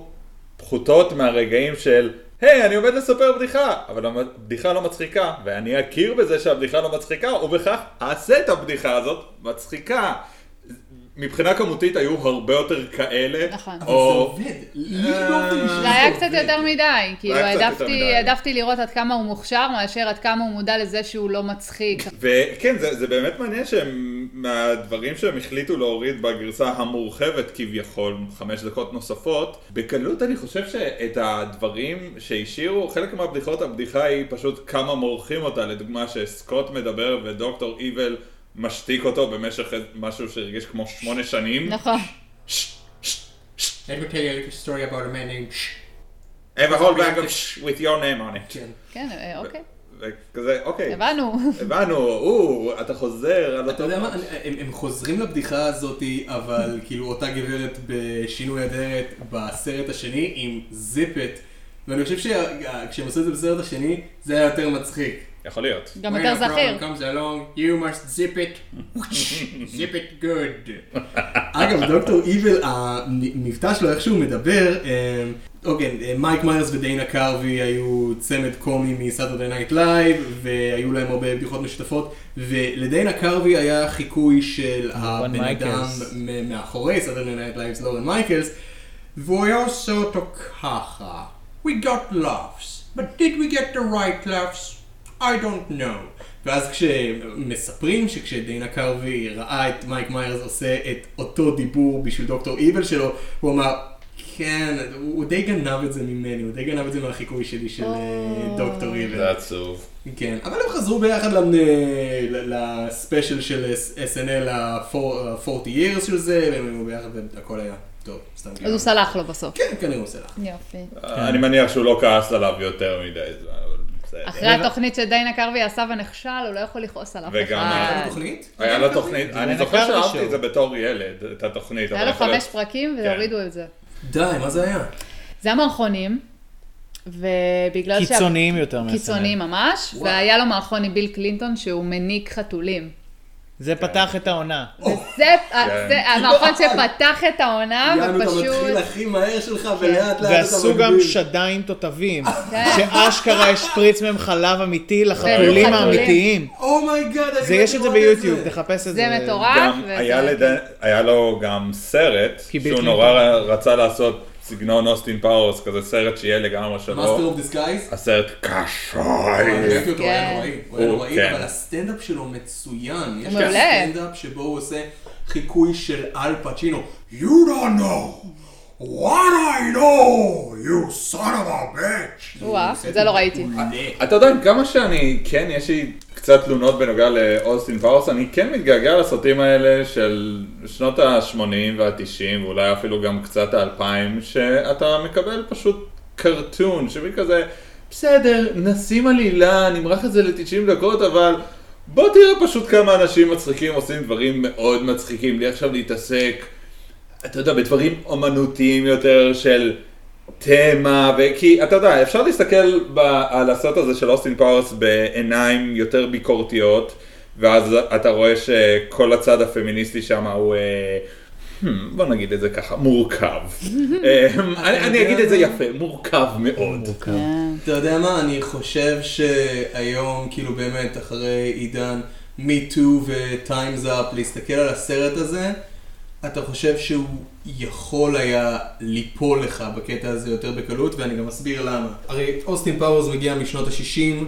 פחותות מהרגעים של, היי, אני עומד לספר בדיחה, אבל הבדיחה לא מצחיקה, ואני אכיר בזה שהבדיחה לא מצחיקה, ובכך אעשה את הבדיחה הזאת מצחיקה. מבחינה כמותית היו הרבה יותר כאלה, נכון. אבל זה. עובד. לי באופן אישי זה היה. קצת יותר מדי, כאילו העדפתי לראות עד כמה הוא מוכשר, מאשר עד כמה הוא מודע לזה שהוא לא מצחיק. <laughs> וכן, זה, זה באמת מעניין שמהדברים שהם החליטו להוריד בגרסה המורחבת כביכול, חמש דקות נוספות, בקלות אני חושב שאת הדברים שהשאירו, חלק מהבדיחות, הבדיחה היא פשוט כמה מורחים אותה, לדוגמה שסקוט מדבר ודוקטור איבל משתיק אותו במשך משהו שהרגיש כמו שמונה שנים. נכון. Let me tell you a little story about a man named Shh. Have a whole bag of sh- with your name on it. כן. כן, אה, אוקיי. וכזה, אוקיי, הבנו. הבנו, או, אתה חוזר על אתה אותו... יודע מה, הם, חוזרים לבדיחה הזאת, אבל <laughs> כאילו אותה גברת בשינוי אדרת בסרט השני עם זיפט, ואני חושב שכשהם עשו את זה בסרט השני, זה היה יותר מצחיק. יכול להיות. גם יותר זכיר. comes along, you must zip it, <laughs> zip it good. אגב, דוקטור איבל, המבטא שלו, איך שהוא מדבר, אה, אוקיי, אה, מייק מיירס ודיינה קרווי היו צמד קומי מ Saturday Night Live, והיו להם הרבה בדיחות משותפות, ולדיינה קרווי היה חיקוי של הבן אדם מאחורי Saturday Night Live, לורן מייקלס, והוא היה עושה אותו ככה. We got laughs, but did we get the right laughs? I don't know. ואז כשמספרים שכשדיינה קרווי ראה את מייק מיירס עושה את אותו דיבור בשביל דוקטור איבל שלו, הוא אמר, כן, הוא די גנב את זה ממני, הוא די גנב את זה מהחיקוי שלי של אה, דוקטור איבל. זה עצוב. כן, אבל הם חזרו ביחד ל- לספיישל של SNL ה-40 years של זה, והם היו ביחד והכל היה טוב, סתם אז הוא סלח לו בסוף. כן, כנראה הוא עושה לך. יופי. אני מניח שהוא לא כעס עליו יותר מדי זמן, בסדר. אחרי התוכנית שדיינה קרבי עשה ונכשל, הוא לא יכול לכעוס על אף וגם. היה תוכנית? היה לו תוכנית, אני זוכר שאהבתי. את זה בתור ילד, את התוכנית. היה לו חמש פרקים כן. והורידו את זה. די, מה זה היה? זה המערכונים, ובגלל שה- קיצוניים יותר. קיצוניים ממש, והיה לו מערכון עם ביל קלינטון שהוא מניק חתולים. זה פתח את העונה. כן. זה המערכון שפתח את העונה, יענו, אתה מתחיל ופשוט... הכי מהר שלך ולאט לאט אתה ועשו גם. שדיים תותבים, כן. שאשכרה השפריץ מהם חלב אמיתי לחתולים חתולים. האמיתיים. oh my God, זה יש את זה ביוטיוב, תחפש את זה. זה מטורף. היה לו גם סרט, שהוא. נורא רצה לעשות סגנון אוסטין פאורס, כזה סרט שיהיה לגמרי Master שלו. of Disguise. הסרט קשוי. ראיתי אותו, היה כן. נוראי, הוא היה הוא- נוראי, כן. אבל הסטנדאפ שלו מצוין. יש הוא מעולה. סטנדאפ שבו הוא עושה חיקוי של אל פצ'ינו. You don't know what I know, you son of a bitch. וואה, את זה לא ראיתי. אתה יודע, כמה שאני, כן, יש לי קצת תלונות בנוגע לאוסטין פאורס, אני כן מתגעגע לסרטים האלה של שנות ה-80 וה-90, ואולי אפילו גם קצת ה-2000, שאתה מקבל פשוט קרטון, שמי כזה, בסדר, נשים עלילה, נמרח את זה ל-90 דקות, אבל בוא תראה פשוט כמה אנשים מצחיקים עושים דברים מאוד מצחיקים, בלי עכשיו להתעסק, אתה יודע, בדברים אומנותיים יותר של... תמה, וכי אתה יודע, אפשר להסתכל ב, על הסרט הזה של אוסטין פאורס בעיניים יותר ביקורתיות, ואז אתה רואה שכל הצד הפמיניסטי שם הוא, אה, hmm, בוא נגיד את זה ככה, מורכב. <laughs> אה, אני, אני אגיד את זה יפה, מורכב מאוד. אתה יודע מה, אני חושב שהיום, כאילו באמת, אחרי עידן Me Too ו-Time's Up, להסתכל על הסרט הזה, אתה חושב שהוא יכול היה ליפול לך בקטע הזה יותר בקלות, ואני גם אסביר למה. הרי אוסטין פאוורס מגיע משנות ה-60,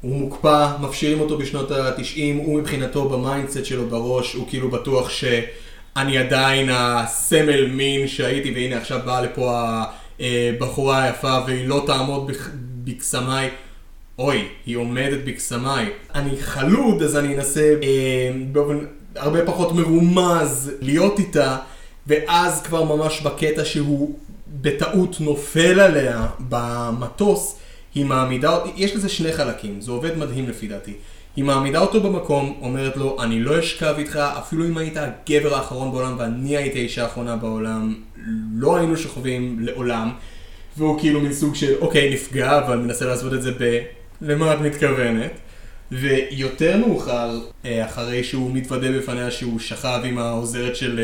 הוא מוקפא, מפשירים אותו בשנות ה-90, הוא מבחינתו ב mindset שלו בראש, הוא כאילו בטוח שאני עדיין הסמל מין שהייתי, והנה עכשיו באה לפה הבחורה היפה והיא לא תעמוד בק- בקסמיי. אוי, היא עומדת בקסמיי. אני חלוד, אז אני אנסה אה, באופן הרבה פחות מרומז להיות איתה, ואז כבר ממש בקטע שהוא בטעות נופל עליה במטוס, היא מעמידה, יש לזה שני חלקים, זה עובד מדהים לפי דעתי. היא מעמידה אותו במקום, אומרת לו, אני לא אשכב איתך, אפילו אם היית הגבר האחרון בעולם ואני הייתי האישה האחרונה בעולם, לא היינו שוכבים לעולם. והוא כאילו מין סוג של, אוקיי, נפגע, אבל מנסה לעשות את זה ב... למה את מתכוונת? ויותר מאוחר, אה, אחרי שהוא מתוודה בפניה שהוא שכב עם העוזרת של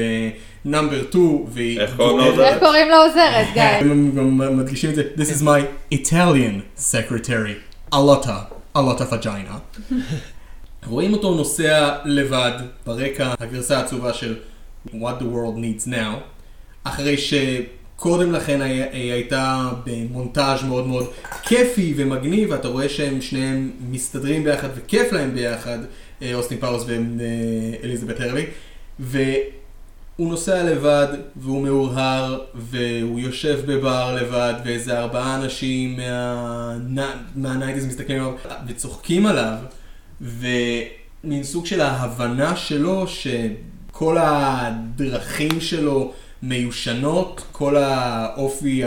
נאמבר 2, והיא... איך קוראים לעוזרת? <laughs> גיא? הם גם מדגישים את זה, This is my Italian secretary, Alotta, Alotta vagina. <laughs> רואים אותו נוסע לבד, ברקע הגרסה העצובה של What the world needs now, אחרי שקודם לכן הייתה במונטאז' מאוד מאוד כיפי ומגניב, ואתה רואה שהם שניהם מסתדרים ביחד וכיף להם ביחד, אה, אוסטין פאוורס ואליזבת הרלי, והוא נוסע לבד, והוא מהורהר, והוא יושב בבר לבד, ואיזה ארבעה אנשים מה- מה nineties מסתכלים עליו וצוחקים עליו, ומין סוג של ההבנה שלו שכל הדרכים שלו מיושנות, כל האופי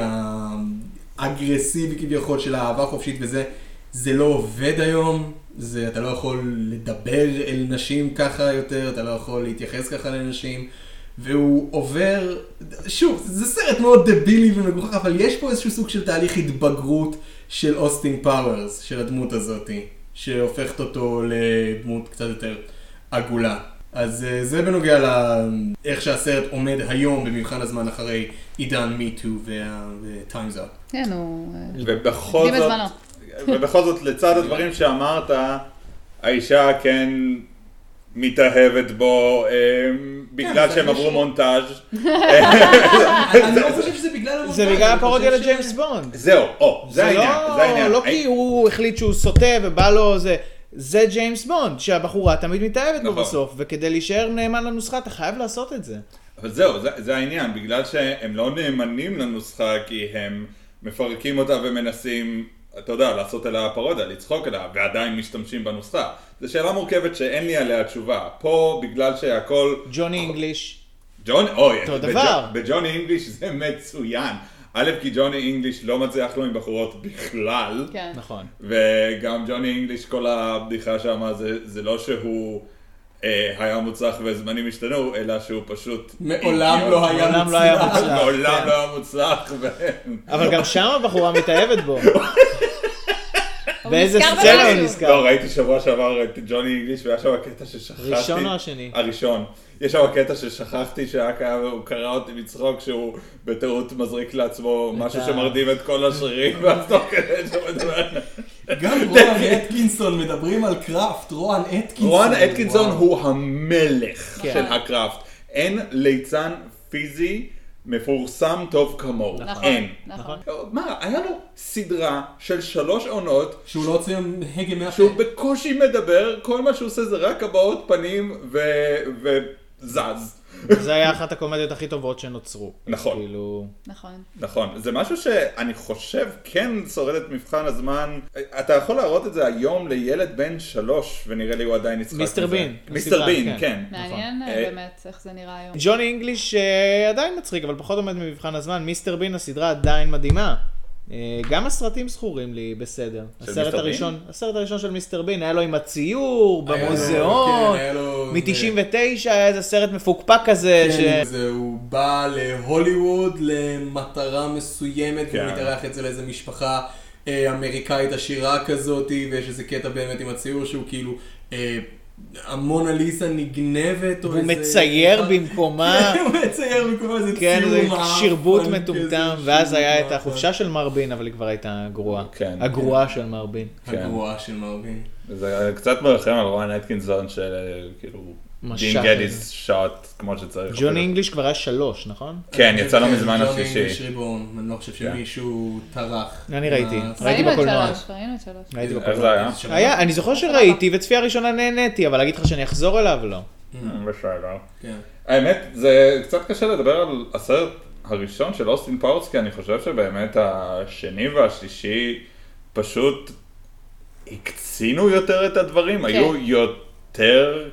האגרסיבי כביכול של האהבה חופשית וזה, זה לא עובד היום, זה, אתה לא יכול לדבר אל נשים ככה יותר, אתה לא יכול להתייחס ככה לנשים, והוא עובר, שוב, זה סרט מאוד דבילי ומגוחך, אבל יש פה איזשהו סוג של תהליך התבגרות של אוסטין פאוורס, של הדמות הזאתי, שהופכת אותו לדמות קצת יותר עגולה. אז אה, זה בנוגע לאיך שהסרט עומד היום במבחן הזמן אחרי עידן MeToo ו Time's Up. כן, הוא... אה, ובכל זאת. <laughs> ובכל זאת, לצד הדברים שאמרת, האישה כן מתאהבת בו, אה, בגלל כן, שהם זה עברו מונטאז'. <laughs> אני לא <laughs> חושב שזה בגלל המונטאז', זה בגלל הפרודיה לג'יימס בונד. זהו, או, זה העניין, לא- זה העניין. לא כי הוא החליט שהוא סוטה ובא לו זה. זה ג'יימס בונד, שהבחורה תמיד מתאהבת בו נכון. בסוף, וכדי להישאר נאמן לנוסחה אתה חייב לעשות את זה. אבל זהו, זה, זה העניין, בגלל שהם לא נאמנים לנוסחה כי הם מפרקים אותה ומנסים, אתה יודע, לעשות עליה פרודיה, לצחוק עליה, ועדיין משתמשים בנוסחה. זו שאלה מורכבת שאין לי עליה תשובה. פה, בגלל שהכל... ג'וני אינגליש. ג'ון, אוי, אותו בג'- דבר. בג'וני אינגליש זה מצוין. א', כי ג'וני אינגליש לא מצליח לו עם בחורות בכלל. כן. נכון. וגם ג'וני אינגליש, כל הבדיחה שם, זה, זה לא שהוא אה, היה מוצלח וזמנים השתנו, אלא שהוא פשוט... מעולם אידיוט. לא היה מעולם לא היה מוצלח. מוצלח. מעולם כן. לא היה מוצלח. ו... אבל גם שם הבחורה מתאהבת בו. <laughs> הוא באיזה סצנה הוא. נזכר? לא, ראיתי שבוע שעבר את ג'וני אינגליש והיה שם קטע ששכחתי. ראשון או השני? הראשון. יש שם קטע ששכחתי שהיה קיים והוא קרא אותי מצחוק שהוא בטעות מזריק לעצמו משהו שמרדים את כל השרירים ואז תוך כדי שהוא מדבר. גם <laughs> רואן אטקינסון מדברים על קראפט, רואן אטקינסון. רואן אטקינסון וואו. הוא המלך כן. של הקראפט. אין ליצן פיזי מפורסם טוב כמוהו. נכון, אין. נכון. מה, היה לו סדרה של שלוש עונות שהוא לא הוציא הגה מהפה. שהוא בקושי מדבר, כל מה שהוא עושה זה רק הבעות פנים ו- וזז. זה היה אחת הקומדיות הכי טובות שנוצרו. נכון. כאילו... נכון. נכון, זה משהו שאני חושב כן שורד את מבחן הזמן. אתה יכול להראות את זה היום לילד בן שלוש, ונראה לי הוא עדיין יצחק מיסטר. בין, מיסטר בין, כן. כן. מעניין נכון. אה, אה, באמת איך זה נראה היום. ג'וני אינגליש אה, עדיין מצחיק, אבל פחות עומד במבחן הזמן. מיסטר בין, הסדרה עדיין מדהימה. אה, גם הסרטים זכורים לי בסדר. הסרט הראשון, הסרט הראשון של מיסטר בין, היה לו עם הציור, במוזיאון, כן, היה לו- מ-99 היה איזה סרט מפוקפק כזה. כן, הוא בא להוליווד למטרה מסוימת, כן. והוא מתארח אצל איזה משפחה אה, אמריקאית עשירה כזאת, ויש איזה קטע באמת עם הציור שהוא כאילו... אה, המונליזה נגנבת, או איזה... מצייר במקומה. כן, <laughs> הוא מצייר במקומה איזה כן, ציור זה מעפן שרבוט כזה, מטומטם, ואז שרבוט היה את. החופשה של מרבין, אבל היא כבר הייתה גרועה. כן. הגרועה של מרבין. הגרועה של מרבין. זה קצת מרחם על רואן אטקינסון של אה, כאילו, דין גדיס שוט כמו שצריך. ג'וני. אינגליש כבר היה שלוש, נכון? כן, יצא לו מזמן ג'וני אינגליש השלישי. ריבון, אני לא חושב שמישהו טרח. אני ראיתי. אה, ראיתי ראינו את בקולנוע. שלוש, ראינו את שלוש. ראיתי איך בקולנוע. זה היה? אני זוכר שראיתי, וצפייה ראשונה נהניתי, אבל להגיד לך שאני אחזור אליו, לא. בסדר. כן. האמת, זה קצת קשה לדבר על הסרט הראשון של אוסטין פאורס, כי אני חושב שבאמת השני והשלישי פשוט הקצינו יותר את הדברים, כן. היו יותר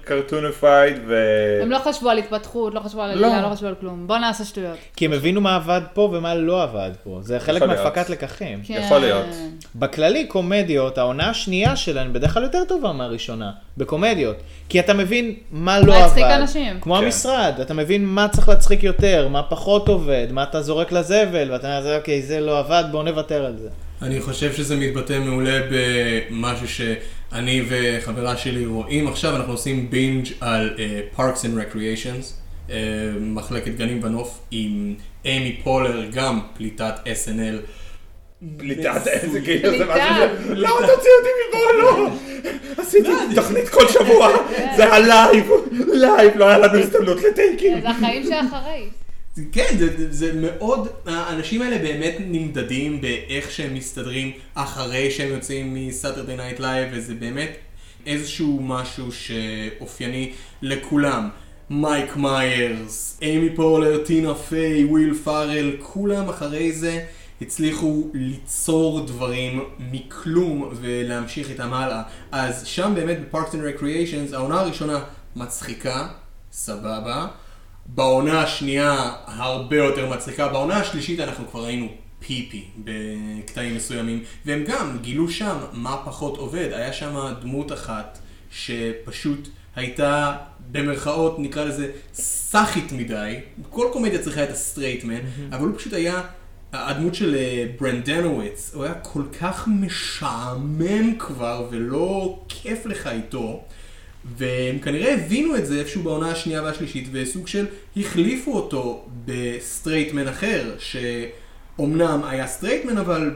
cartoonified ו... הם לא חשבו על התפתחות, לא חשבו על לא. עלילה, לא חשבו על כלום. בוא נעשה שטויות. כי הם הבינו מה עבד פה ומה לא עבד פה. זה חלק. מהפקת לקחים. יכול להיות. כן. בכללי, קומדיות, העונה השנייה שלהן בדרך כלל יותר טובה מהראשונה, בקומדיות. כי אתה מבין מה לא מה עבד. הצחיק אנשים. כמו כן. המשרד, אתה מבין מה צריך להצחיק יותר, מה פחות עובד, מה אתה זורק לזבל, ואתה אומר, אוקיי, זה לא עבד, בוא נוותר על זה. אני חושב שזה מתבטא מעולה במשהו שאני וחברה שלי רואים עכשיו, אנחנו עושים בינג' על uh, Parks and Recreations, uh, מחלקת גנים בנוף, עם אימי פולר, גם פליטת SNL. פליטת איזה כאילו זה. משהו ש... לא, תוציא אותי מפה, לא! עשיתי תוכנית כל שבוע, זה ה live, live, לא היה לנו הזדמנות לטייקים. זה החיים שאחרי. כן, זה, זה, מאוד, האנשים האלה באמת נמדדים באיך שהם מסתדרים אחרי שהם יוצאים מסאטרדי נייט לייב, וזה באמת איזשהו משהו שאופייני לכולם. מייק מיירס, אימי פולר, טינה פיי, וויל פארל, כולם אחרי זה הצליחו ליצור דברים מכלום ולהמשיך איתם הלאה. אז שם באמת בפארקס אנד רקריאיישנס, העונה הראשונה מצחיקה, סבבה. בעונה השנייה הרבה יותר מצחיקה, בעונה השלישית אנחנו כבר ראינו פיפי בקטעים מסוימים, והם גם גילו שם מה פחות עובד. היה שם דמות אחת שפשוט הייתה במרכאות, נקרא לזה, סאחית מדי. כל קומדיה צריכה את ה straight man, אבל הוא פשוט היה... הדמות של אה, ברנדנוויץ, הוא היה כל כך משעמם כבר ולא כיף לך איתו, והם כנראה הבינו את זה איפשהו בעונה השנייה והשלישית, וסוג של החליפו אותו ב straight man אחר, שאומנם היה straight man, אבל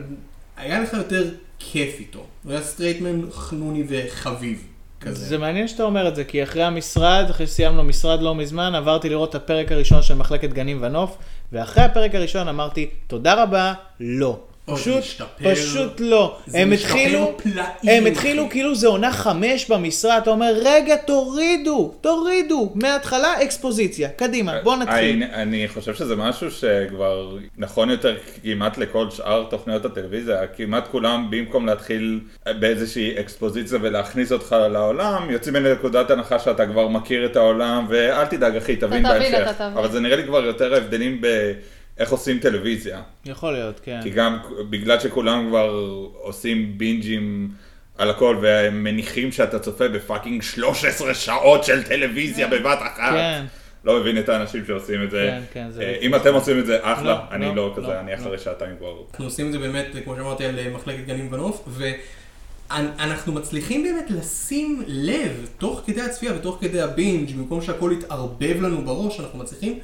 היה לך יותר כיף איתו. הוא היה straight man חנוני וחביב. כזה. זה מעניין שאתה אומר את זה, כי אחרי המשרד, אחרי שסיימנו משרד לא מזמן, עברתי לראות את הפרק הראשון של מחלקת גנים ונוף, ואחרי הפרק הראשון אמרתי, תודה רבה, לא. פשוט, משתפר. פשוט לא. זה הם התחילו, פלאים, הם. התחילו כאילו זה עונה חמש במשרד, אתה אומר, רגע, תורידו, תורידו, מההתחלה אקספוזיציה, קדימה, בוא נתחיל. אני, אני חושב שזה משהו שכבר נכון יותר כמעט לכל שאר תוכניות הטלוויזיה, כמעט כולם במקום להתחיל באיזושהי אקספוזיציה ולהכניס אותך לעולם, יוצאים מנקודת הנחה שאתה כבר מכיר את העולם, ואל תדאג אחי, תבין אתה תבין, בהמשך. אתה תבין. אבל זה נראה לי כבר יותר ההבדלים באיך עושים טלוויזיה. יכול להיות, כן. כי גם בגלל שכולם כבר עושים בינג'ים על הכל והם מניחים שאתה צופה בפאקינג 13 שעות של טלוויזיה בבת אחת. כן. לא מבין את האנשים שעושים את זה. כן, כן, זה אה, לא- אם אתם עושים את זה אחלה, לא, אני לא, לא כזה, לא, אני לא. אחרי שעתיים כבר. אנחנו עושים את זה באמת, כמו שאמרתי, על אה, מחלקת גנים ונוף, ואנחנו מצליחים באמת לשים לב, תוך כדי הצפייה ותוך כדי הבינג', במקום שהכל יתערבב לנו בראש, אנחנו מצליחים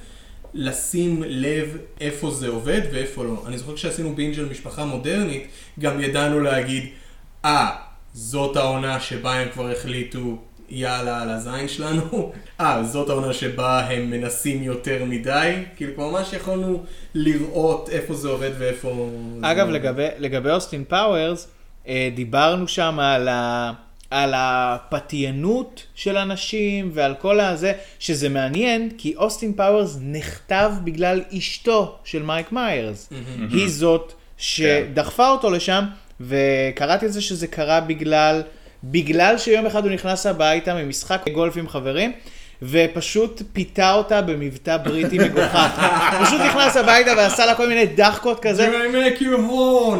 לשים לב איפה זה עובד ואיפה לא. אני זוכר כשעשינו בינג' על משפחה מודרנית, גם ידענו להגיד, אה, זאת העונה שבה הם כבר החליטו יאללה על הזין שלנו. אה, זאת העונה שבה הם מנסים יותר מדי. כאילו, כבר ממש יכולנו לראות איפה זה עובד ואיפה... אגב, לא. לגבי, לגבי אוסטין פאוורס, אה, דיברנו שם על, ה, על הפתיינות של אנשים ועל כל הזה, שזה מעניין, כי אוסטין פאוורס נכתב בגלל אשתו של מייק מיירס. היא זאת שדחפה אותו לשם, וקראתי את זה שזה קרה בגלל, בגלל שיום אחד הוא נכנס הביתה ממשחק גולף עם חברים. ופשוט פיתה אותה במבטא בריטי מגוחך. <laughs> פשוט נכנס הביתה ועשה לה כל מיני דחקות כזה.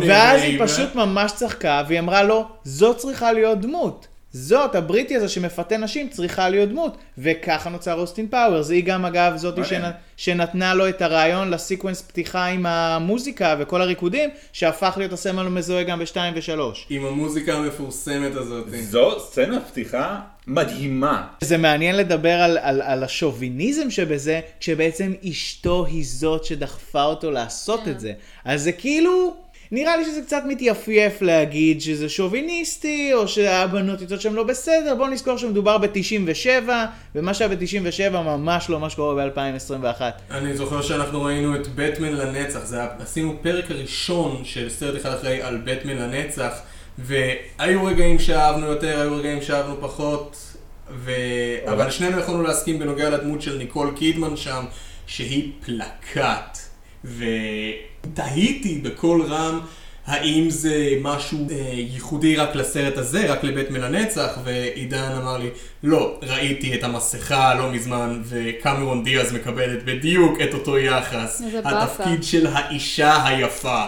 ואז היא? פשוט ממש צחקה, והיא אמרה לו, זאת צריכה להיות דמות. זאת, הבריטי הזה שמפתה נשים, צריכה להיות דמות. וככה נוצר אוסטין פאוורס. היא גם, אגב, זאת מעניין. שנ... שנתנה לו את הרעיון לסיקוונס פתיחה עם המוזיקה וכל הריקודים, שהפך להיות הסמל המזוהה גם ב-2 ו-3. עם המוזיקה המפורסמת הזאת. זו סצנת פתיחה מדהימה. זה מעניין לדבר על, על, על השוביניזם שבזה, כשבעצם אשתו היא זאת שדחפה אותו לעשות את זה. אז זה כאילו, נראה לי שזה קצת מתייפייף להגיד שזה שוביניסטי, או שהבנות יוצאות שם לא בסדר. בואו נזכור שמדובר ב-97, ומה שהיה ב-97 ממש לא מה שקורה ב-2021. אני זוכר שאנחנו ראינו את בטמן לנצח, זה היה, עשינו פרק הראשון של סרט אחד אחרי על בטמן לנצח, והיו רגעים שאהבנו יותר, היו רגעים שאהבנו פחות, ו... אבל שנינו יכולנו להסכים בנוגע לדמות של ניקול קידמן שם, שהיא פלקט, ותהיתי בקול רם. האם זה משהו אה, ייחודי רק לסרט הזה, רק לבית מלנצח? ועידן אמר לי, לא, ראיתי את המסכה לא מזמן, וקמרון דיאז מקבלת בדיוק את אותו יחס. איזה באסה. התפקיד של האישה היפה.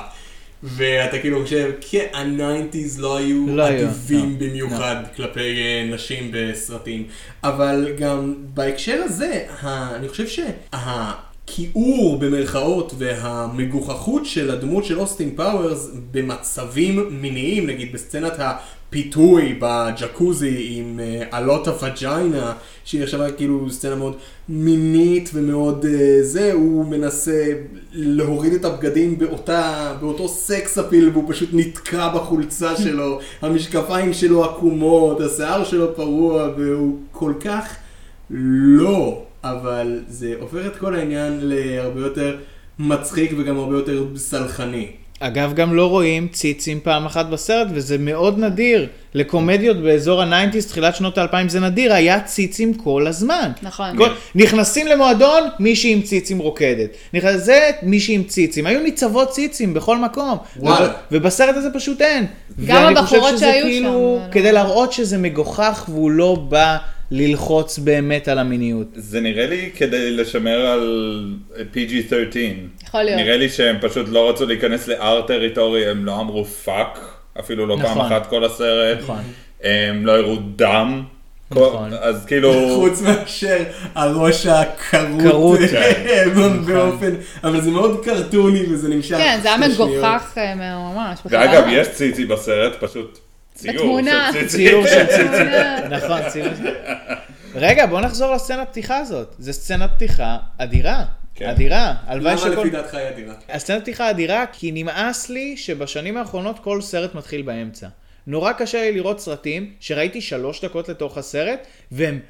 ואתה כאילו חושב, כן, הניינטיז לא היו לא אדיבים לא, במיוחד כלפי אה, נשים בסרטים. אבל גם בהקשר הזה, ה- אני חושב שהכיעור במרכאות והמגוחכות של הדמות של אוסטין פאוורס במצבים מיניים, נגיד בסצנת הפיתוי בג'קוזי עם אה, עלוט הווג'יינה, שהיא נחשבה כאילו סצנה מאוד מינית ומאוד אה, זה, הוא מנסה להוריד את הבגדים באותה, באותו sex appeal והוא פשוט נתקע בחולצה שלו, המשקפיים שלו עקומות, השיער שלו פרוע והוא כל כך לא, אבל זה הופך את כל העניין להרבה יותר מצחיק וגם הרבה יותר סלחני. אגב, גם לא רואים ציצים פעם אחת בסרט, וזה מאוד נדיר. לקומדיות באזור הניינטיז, תחילת שנות האלפיים זה נדיר, היה ציצים כל הזמן. נכון. כל, נכנסים למועדון, מישהי עם ציצים רוקדת. נכנס זה, מישהי עם ציצים. היו ניצבות ציצים בכל מקום. וואלה. וב- ובסרט הזה פשוט אין. גם ואני חושב הבחורות שזה שהיו כאילו, שם, כדי לא- להראות שזה מגוחך והוא לא בא ללחוץ באמת על המיניות. זה נראה לי כדי לשמר על PG-13. יכול להיות. נראה לי שהם פשוט לא רצו להיכנס ל- R territory, הם לא אמרו fuck, אפילו לא פעם נכון. אחת כל הסרט. נכון. הם לא הראו דם. נכון. אז כאילו... חוץ מאשר הראש הכרות, כרות, כן. באופן, אבל זה מאוד קרטוני וזה נמשך כן, זה היה. מגוחך אה, ממש. ואגב. יש ציצי בסרט, פשוט בתמונה. של. ציור של <laughs> ציצי. בתמונה. נכון, ציור. רגע, בוא נחזור לסצנת פתיחה הזאת. זו סצנת פתיחה אדירה. כן. אדירה. הלוואי למה שכל... לפי דעתך היא אדירה? הסצנת פתיחה אדירה, כי נמאס לי שבשנים האחרונות כל סרט מתחיל באמצע. נורא קשה לי לראות סרטים שראיתי שלוש דקות לתוך הסרט, והם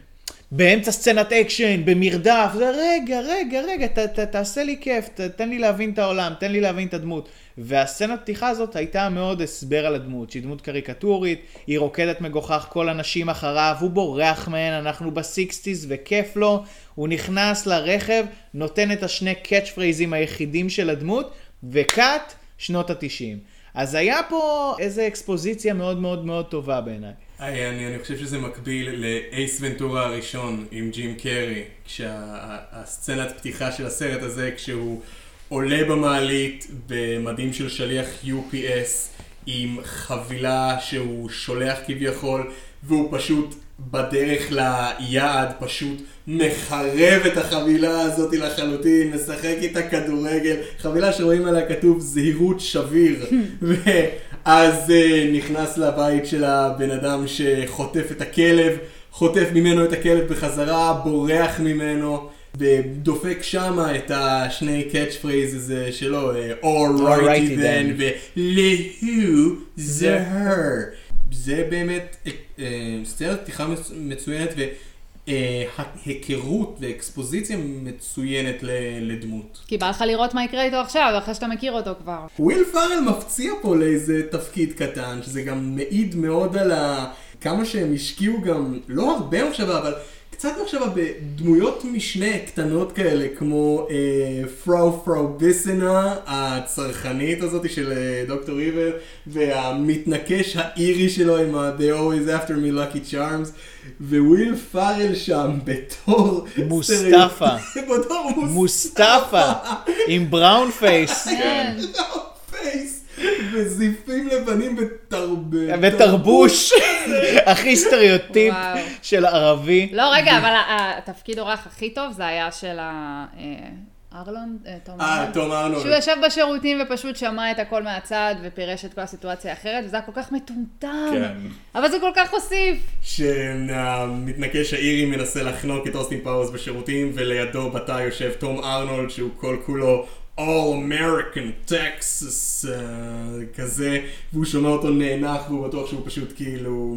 באמצע סצנת אקשן, במרדף, זה רגע, רגע, רגע, ת, ת, תעשה לי כיף, ת, תן לי להבין את העולם, תן לי להבין את הדמות. והסצנת פתיחה הזאת הייתה מאוד הסבר על הדמות, שהיא דמות קריקטורית, היא רוקדת מגוחך, כל הנשים אחריו, הוא בורח מהן, אנחנו ב sixties וכיף לו, הוא נכנס לרכב, נותן את השני catch phrase ים היחידים של הדמות, וקאט, שנות התשעים. אז היה פה איזה אקספוזיציה מאוד מאוד מאוד טובה בעיניי. אני, אני חושב שזה מקביל לאייס ונטורה הראשון עם ג'ים קרי, כשהסצנת פתיחה של הסרט הזה, כשהוא עולה במעלית במדים של שליח UPS עם חבילה שהוא שולח כביכול, והוא פשוט בדרך ליעד פשוט מחרב את החבילה הזאת לחלוטין, משחק איתה כדורגל, חבילה שרואים עליה כתוב זהירות שביר, <laughs> ואז uh, נכנס לבית של הבן אדם שחוטף את הכלב, חוטף ממנו את הכלב בחזרה, בורח ממנו. ודופק שמה את השני catch phrase שלו, אה, Alrighty Alrighty then, then. ו-Lehu-zeher. זה באמת אה, סצנת פתיחה מצ- מצוינת והיכרות ואקספוזיציה מצוינת לדמות. כי בא לך לראות מה יקרה איתו עכשיו, אחרי שאתה מכיר אותו כבר. וויל פארל מפציע פה לאיזה תפקיד קטן, שזה גם מעיד מאוד על ה... כמה שהם השקיעו גם, לא הרבה מחשבה, אבל קצת מחשבה בדמויות משנה קטנות כאלה, כמו אה, פראו פרביסינה, הצרחנית הזאת של אה, דוקטור איבל, והמתנקש האירי שלו עם ה- They always after me lucky charms, וויל פארל שם בתור... מוסטפא. בתור מוסטפא, עם brown face. כן. <laughs> face וזיפים לבנים בתרבות. ותרבוש, <laughs> הכי סטריאוטיפ. של ערבי. לא, רגע, אבל התפקיד אורח הכי טוב זה היה של ה... אה, ארנולד? אה, תום אה, ארנולד. תום. שהוא ישב בשירותים ופשוט שמע את הכל מהצד ופירש את כל הסיטואציה האחרת, וזה היה כל כך מטומטם. כן. אבל זה כל כך הוסיף. שהמתנקש האירי מנסה לחנוק את אוסטין פאוורס בשירותים, ולידו בתא יושב תום ארנולד שהוא כל כולו All American Texas uh, כזה, והוא שומע אותו נאנח והוא בטוח שהוא פשוט כאילו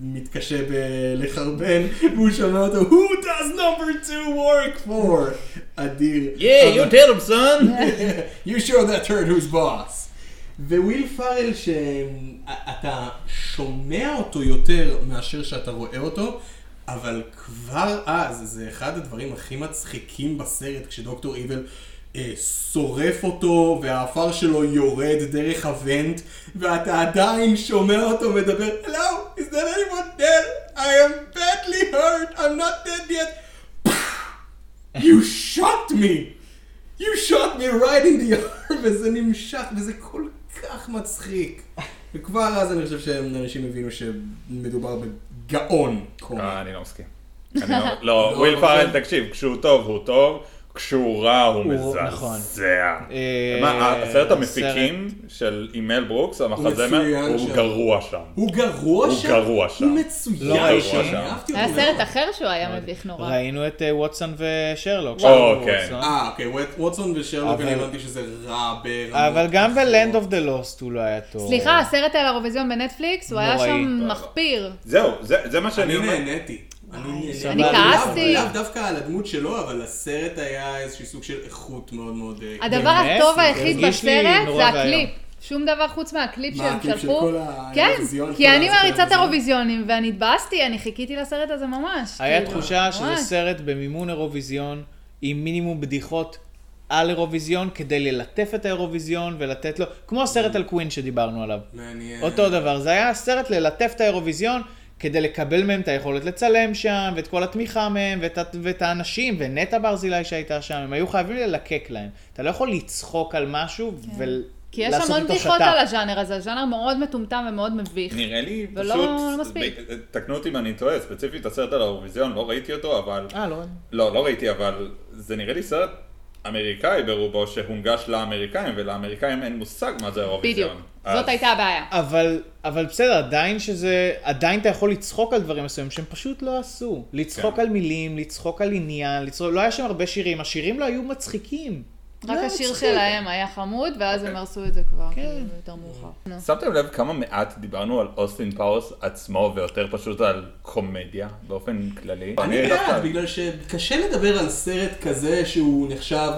מתקשה בלחרבן, והוא שומע אותו Who does number two work for? אדיר. Yeah, you tell him, son! <laughs> you sure that heard who's boss. וויל פארל שאתה שומע אותו יותר מאשר שאתה רואה אותו, אבל כבר אז זה אחד הדברים הכי מצחיקים בסרט כשדוקטור איבל אה, שורף אותו והעפר שלו יורד דרך הוונט ואתה עדיין שומע אותו מדבר Hello, is there anyone there? I am badly hurt, I'm not dead yet. <laughs> You shot me! You shot me right in the arm, <laughs> וזה נמשך, וזה כל כך מצחיק. וכבר אז אני חושב שאנשים הבינו שמדובר בגאון קומי. אה, אני לא מסכים. <laughs> לא- לא, לא, וויל לא פארל. תקשיב, כשהוא טוב הוא טוב, כשהוא רע הוא הוא- נכון. מזעזע. אה, מה, הסרט המפיקים של אימל ברוקס, המחזמר, הוא. גרוע שם. הוא גרוע הוא שם? גרוע שם. הוא מצוין לא ראיתי. שם, היה סרט. אחר שהוא היה מביך נורא. ראינו את אה, ווטסון ושרלוק. כן. אה, אוקיי, ווט- ווטסון ושרלוק, אני הבנתי שזה רע ברמות. אבל גם. ב-Land of the Lost הוא לא היה טוב. סליחה, הסרט על האירוויזיון בנטפליקס, הוא היה נוראי. שם מחפיר. זהו, זה זה מה שאני אני אומר. אני נהניתי. אני כעסתי. לאו דווקא על הדמות שלו, אבל הסרט היה איזשהו סוג של איכות מאוד מאוד... אה, הדבר? הטוב זה היחיד בסרט זה. הקליפ. שום דבר חוץ מהקליפ מה, שהם הקליפ של שלחו. כל כן, כי אני מעריצת? אירוויזיונים ואני התבאסתי, אני חיכיתי לסרט הזה ממש. היה כאילו, תחושה שזה. סרט במימון אירוויזיון, עם מינימום בדיחות על אירוויזיון, כדי ללטף את האירוויזיון ולתת לו, כמו הסרט על קווין שדיברנו עליו. מעניין. אותו דבר, זה היה סרט ללטף את האירוויזיון, כדי לקבל מהם את היכולת לצלם שם, ואת כל התמיכה מהם, ואת, ואת האנשים, ונטע ברזילי שהייתה שם, הם היו חייבים ללקק להם. אתה לא יכול לצחוק על משהו ולעשות כי יש איתו המון בדיחות שת"פ. על הז'אנר הזה, ז'אנר מאוד מטומטם ומאוד מביך. נראה לי ולא- פשוט, לא מספיק. תקנו אותי אם אני טועה, ספציפית הסרט על האירוויזיון, לא ראיתי אותו, אבל, אה, לא. לא, לא ראיתי, אבל זה נראה לי סרט אמריקאי ברובו, שהונגש לאמריקאים, ולאמריקאים אין מושג מה זה אירוויזיון. בדיוק, אז- זאת הייתה הבעיה. אבל, אבל בסדר, עדיין שזה, עדיין אתה יכול לצחוק על דברים מסוימים שהם פשוט לא עשו. לצחוק כן. על מילים, לצחוק על עניין, לצחוק, לא היה שם הרבה שירים, השירים לא היו מצחיקים. רק לא, השיר. שלהם היה חמוד, ואז הם הרסו את זה כבר, כאילו, יותר מאוחר. שמתם לב כמה מעט דיברנו על אוסטין פאוורס עצמו, ויותר פשוט על קומדיה, באופן כללי? אני בעד, בגלל שקשה לדבר על סרט כזה שהוא נחשב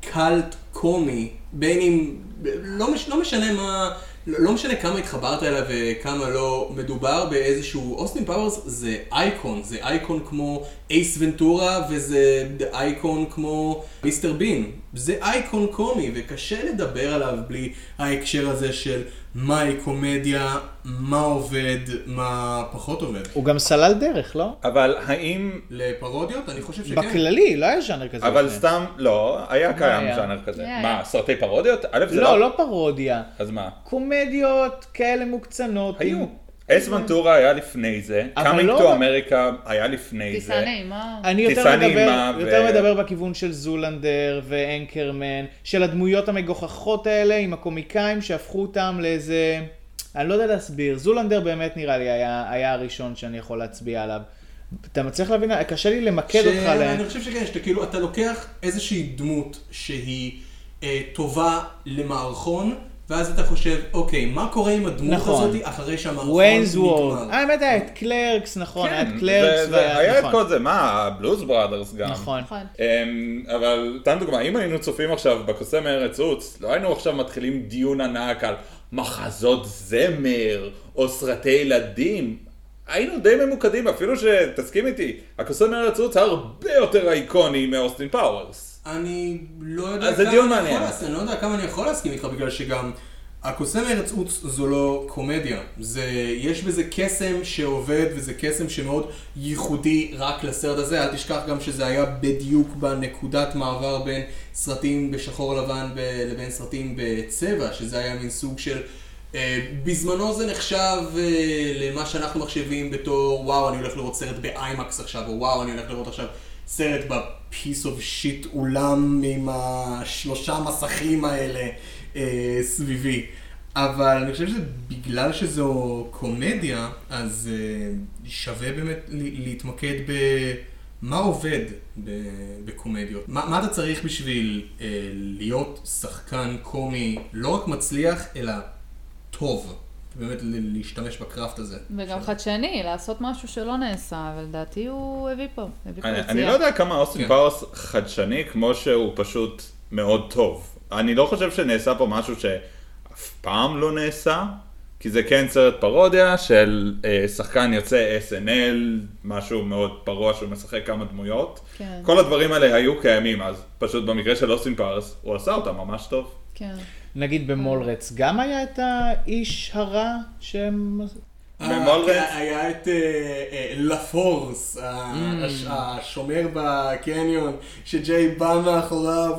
קאלט קומי, בין אם, לא, מש, לא משנה מה, לא לא משנה כמה התחברת אליו וכמה לא, מדובר באיזשהו, אוסטין פאוורס זה אייקון, זה אייקון כמו אייס ונטורה וזה אייקון כמו מיסטר בין, זה אייקון קומי וקשה לדבר עליו בלי ההקשר הזה של מהי קומדיה, מה עובד, מה פחות עובד. הוא גם סלל דרך, לא? אבל האם... לפרודיות? אני חושב שכן. בכללי, לא היה ז'אנר כזה. אבל לפני. סתם, לא, היה קיים היה? ז'אנר כזה. היה. מה, סרטי פרודיות? א', זה לא, לא פרודיה. אז מה? קומדיות כאלה מוקצנות. היו. אייס ונטורה היה לפני זה, Coming to America היה לפני טיסה זה. נעימה. אני יותר טיסה מדבר, נעימה ו- יותר מדבר בכיוון של זולנדר ואנקרמן, של הדמויות המגוחכות האלה עם הקומיקאים שהפכו אותם לאיזה... אני לא יודע להסביר. זולנדר באמת נראה לי היה, היה הראשון שאני יכול להצביע עליו. אתה מצליח להבין? קשה לי למקד אותך ל... שאני חושב שכן, שאתה כאילו, אתה לוקח איזושהי דמות שהיא אה, טובה למערכון, ואז אתה חושב, אוקיי, מה קורה עם הדמות נכון. הזאת אחרי שהמערכון וורד. נגמר? האמת היה את קלרקס, נכון, היה את כן, קלרקס זה- זה- היה את נכון. כל זה, מה, בלוז בראדרס גם. נכון. נכון. אמ, אבל סתם דוגמה, אם היינו צופים עכשיו בקוסם ארץ עוץ, לא היינו עכשיו מתחילים דיון ענק על מחזות זמר או סרטי ילדים. היינו די ממוקדים, אפילו שתסכים איתי, הקוסם ארץ עוץ הרבה יותר אייקוני מאוסטין פאוורס. אני לא יודע אז זה דיון מעניין. אני לא יודע כמה אני יכול להסכים איתך, בגלל שגם הקוסם ארץ עוץ זו לא קומדיה. זה, יש בזה קסם שעובד, וזה קסם שמאוד ייחודי רק לסרט הזה. אל תשכח גם שזה היה בדיוק בנקודת מעבר בין סרטים בשחור לבן ב- לבין סרטים בצבע, שזה היה מין סוג של... אה, בזמנו זה נחשב אה, למה שאנחנו מחשבים בתור וואו אני הולך לראות סרט באיימקס עכשיו או וואו אני הולך לראות עכשיו סרט ב piece of shit אולם עם השלושה מסכים האלה אה, סביבי אבל אני חושב שבגלל שזו קומדיה אז אה, שווה באמת להתמקד ב... מה עובד בקומדיות? מה, מה אתה צריך בשביל אה, להיות שחקן קומי לא רק מצליח, אלא טוב? באמת להשתמש ב craft הזה. וגם חדשני, לעשות משהו שלא נעשה, ולדעתי הוא הביא פה, הביא פה אני, יציאה. אני לא יודע כמה אוסטין כן. פאוורס חדשני כמו שהוא פשוט מאוד טוב. אני לא חושב שנעשה פה משהו שאף פעם לא נעשה, כי זה כן סרט פרודיה של אה, שחקן יוצא SNL, משהו מאוד פרוע שהוא משחק כמה דמויות. כן. כל הדברים האלה היו קיימים אז, פשוט במקרה של אוסטין פאוורס הוא עשה אותם ממש טוב. כן. נגיד במולרץ גם היה את האיש הרע שהם... במולרץ? אה, כן, היה את אה, אה, לה פורס, ה- הש- השומר בקניון, שג'יי בא מאחוריו,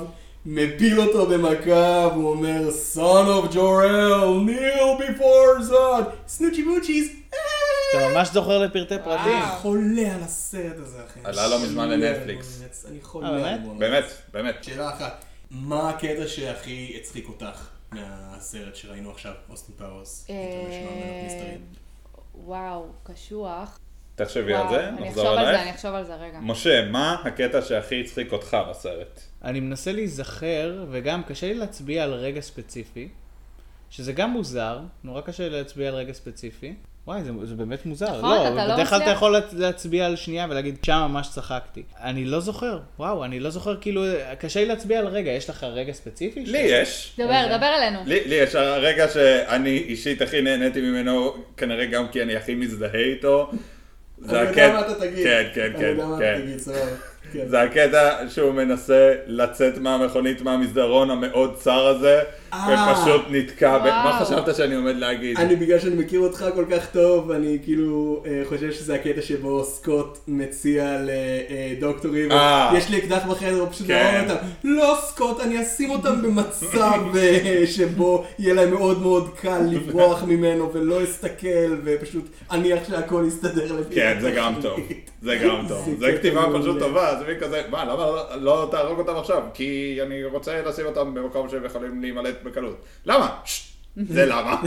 מפיל אותו במכה, והוא אומר, son of Jor-El, kneel before Zod, סנוצ'י בוצ'יז, אתה ממש זוכר לפרטי פרטים. אני חולה על הסרט הזה, אחי. עלה לא מזמן לנטפליקס. אני חולה אה, על באמת? באמת, באמת. שאלה אחת, מה הקטע שהכי הצחיק אותך מהסרט שראינו עכשיו, אוסטין פאוורס? אה, וואו, קשוח. תחשבי על זה, אני נחזור אחשוב על זה. אני אחשוב על זה רגע. משה, מה הקטע שהכי הצחיק אותך בסרט? אני מנסה להיזכר, וגם קשה לי להצביע על רגע ספציפי, שזה גם מוזר, נורא קשה להצביע על רגע ספציפי. וואי, זה, זה באמת מוזר. נכון, אתה לא בדרך כלל אתה מצליח. יכול להצ- להצביע על שנייה ולהגיד, שם ממש צחקתי. אני לא זוכר, וואו, אני לא זוכר, כאילו, קשה לי להצביע על רגע, יש לך רגע ספציפי? לי יש. דבר, דבר אלינו. לי, לי יש הרגע שאני אישית הכי נהניתי ממנו, כנראה גם כי אני הכי מזדהה איתו. אני יודע מה אתה תגיד. כן, כן, אני כן, יודע מה כן. אתה תגיד, סבבה. כן. זה הקטע שהוא מנסה לצאת מהמכונית מהמסדרון המאוד צר הזה, אה. ופשוט נתקע. ב... מה. חשבת שאני עומד להגיד? אני, בגלל שאני מכיר אותך כל כך טוב, אני כאילו אה, חושב שזה הקטע שבו סקוט מציע לדוקטור ריבר, אה. יש לי אקדח בחדר, הוא פשוט כן. להרוג אותם. לא סקוט, אני אשים אותם במצב <laughs> אה, שבו יהיה להם מאוד מאוד קל לברוח ממנו ולא אסתכל, ופשוט אניח שהכל יסתדר לפי כן, זה גם. טוב. זה גם <laughs> טוב. זה כתיבה. פשוט טובה, מין כזה, מה, למה לא- לא תהרוג אותם עכשיו? כי אני רוצה לשים אותם במקום שהם יכולים להימלט בקלות. למה? זה למה.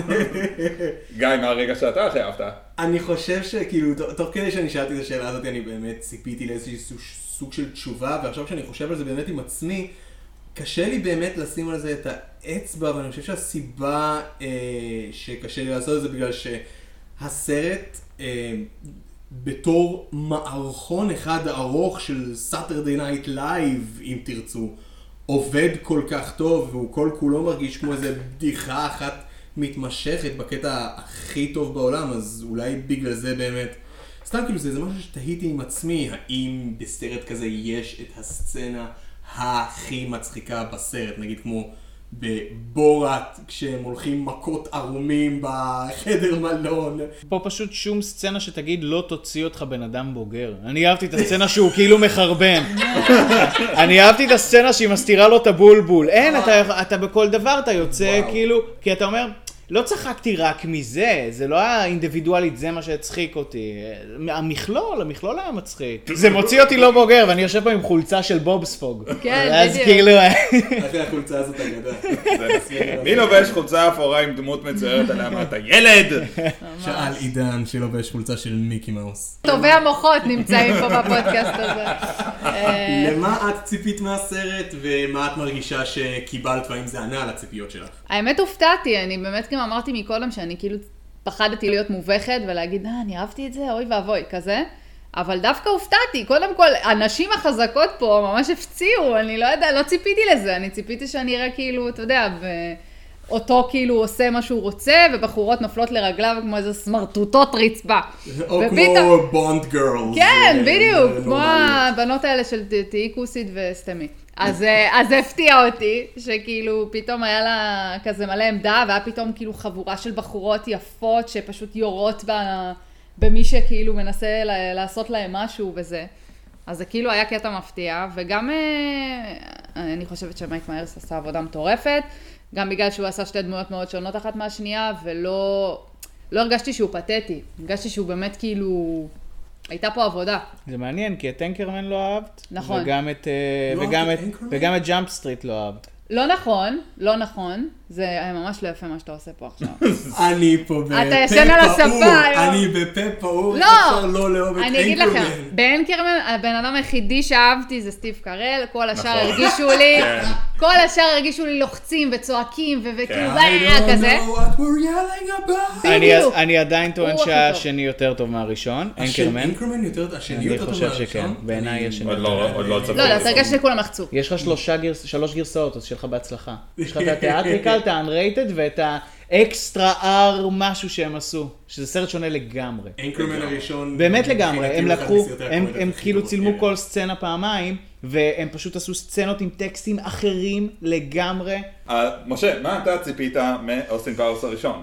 <laughs> גיא, מה הרגע שאתה הכי אהבת? אני חושב שכאילו, תוך כדי שאני שאלתי את השאלה הזאת, אני באמת ציפיתי לאיזשהו סוג- סוג של תשובה, ועכשיו כשאני חושב על זה באמת עם עצמי, קשה לי באמת לשים על זה את האצבע, ואני חושב שהסיבה אה, שקשה לי לעשות את זה בגלל שהסרט, אה, בתור מערכון אחד ארוך של Saturday Night Live, אם תרצו, עובד כל כך טוב, והוא כל כולו מרגיש כמו איזה בדיחה אחת מתמשכת בקטע הכי טוב בעולם, אז אולי בגלל זה באמת... סתם כאילו זה, זה משהו שתהיתי עם עצמי, האם בסרט כזה יש את הסצנה הכי מצחיקה בסרט, נגיד כמו בבורת, כשהם הולכים מכות ערומים בחדר מלון. פה פשוט שום סצנה שתגיד לא תוציא אותך בן אדם בוגר. אני אהבתי את הסצנה שהוא כאילו מחרבן. <laughs> אני אהבתי את הסצנה שהיא מסתירה לו את הבולבול. אין, אתה, אתה בכל דבר אתה יוצא וואו. כאילו, כי אתה אומר, לא צחקתי רק מזה, זה לא היה אינדיבידואלית, זה מה שהצחיק אותי. המכלול, המכלול היה מצחיק. זה מוציא אותי לא בוגר, ואני יושב פה עם חולצה של בובספוג. כן, אז בדיוק. כאילו, אחרי החולצה הזאת אגדה. <laughs> מי לובש חולצה אפורה עם דמות מצוירת עליה מה אתה ילד? שאל עידן שלובש חולצה של מיקי מאוס. טובי המוחות נמצאים פה בפודקאסט הזה. אה, למה את ציפית מהסרט ומה את מרגישה שקיבלת והאם זה ענה על הציפיות שלך? האמת הופתעתי, אני באמת גם אמרתי מקודם שאני כאילו פחדתי להיות מובכת ולהגיד, אה, אני אהבתי את זה, אוי ואבוי, כזה. אבל דווקא הופתעתי, קודם כל, הנשים החזקות פה ממש הפציעו, אני לא יודע, לא ציפיתי לזה, אני ציפיתי שאני אראה כאילו, אתה יודע, אותו כאילו עושה מה שהוא רוצה, ובחורות נופלות לרגליו כמו איזה סמרטוטות רצפה. או כמו בונד גרלס. כן, זה- בדיוק, זה כמו. הבנות האלה של תהיי כוסית וסתמי. אז אה, זה הפתיע אותי, שכאילו פתאום היה לה כזה מלא עמדה, והיה פתאום כאילו חבורה של בחורות יפות שפשוט יורות ב- במי שכאילו מנסה ל- לעשות להם משהו וזה. אז זה כאילו היה קטע מפתיע, וגם אה, אני חושבת שמייק מיירס עשה עבודה מטורפת, גם בגלל שהוא עשה שתי דמויות מאוד שונות אחת מהשנייה, ולא לא הרגשתי שהוא פתטי, הרגשתי שהוא באמת כאילו, הייתה פה עבודה. זה מעניין, כי את Anchorman לא אהבת. נכון. וגם את, אה, לא וגם את? וגם את Jump Street לא אהבת. לא נכון, לא נכון, זה היה ממש לא יפה מה שאתה עושה פה עכשיו. <laughs> אני פה בפה אתה ישן על הספה פעור, היום. אני בפה פעור, לא, אפשר לא לאהוב את אני אגיד לכם, Anchorman. באנקרמן הבן אדם היחידי שאהבתי זה סטיב קרל, כל השאר נכון. הרגישו לי, כן. כל השאר הרגישו לי לוחצים וצועקים וכאילו I "אה", don't כזה. אני. אני עדיין טוען שהשני יותר טוב מהראשון, אנקרמן. אנקרמן יותר, השני אני יותר טוב חושב מהראשון? שכן, בעיניי אני- השני. עוד לא- עוד לא צפיתי. לא, אתה הרגשת שכולם לחצו. יש לך שלוש גרסאות, אז שיהיה לך בהצלחה. יש לך את <laughs> התיאטריקל, את ה-unrated ואת האקסטרה R משהו שהם עשו, שזה סרט שונה לגמרי. Anchorman הראשון. באמת לגמרי, הם לקחו, הם, כאילו צילמו. כל סצנה פעמיים, והם פשוט עשו סצנות עם טקסטים אחרים לגמרי. אה, משה, מה אתה ציפית מאוסטין פאוורס הראשון?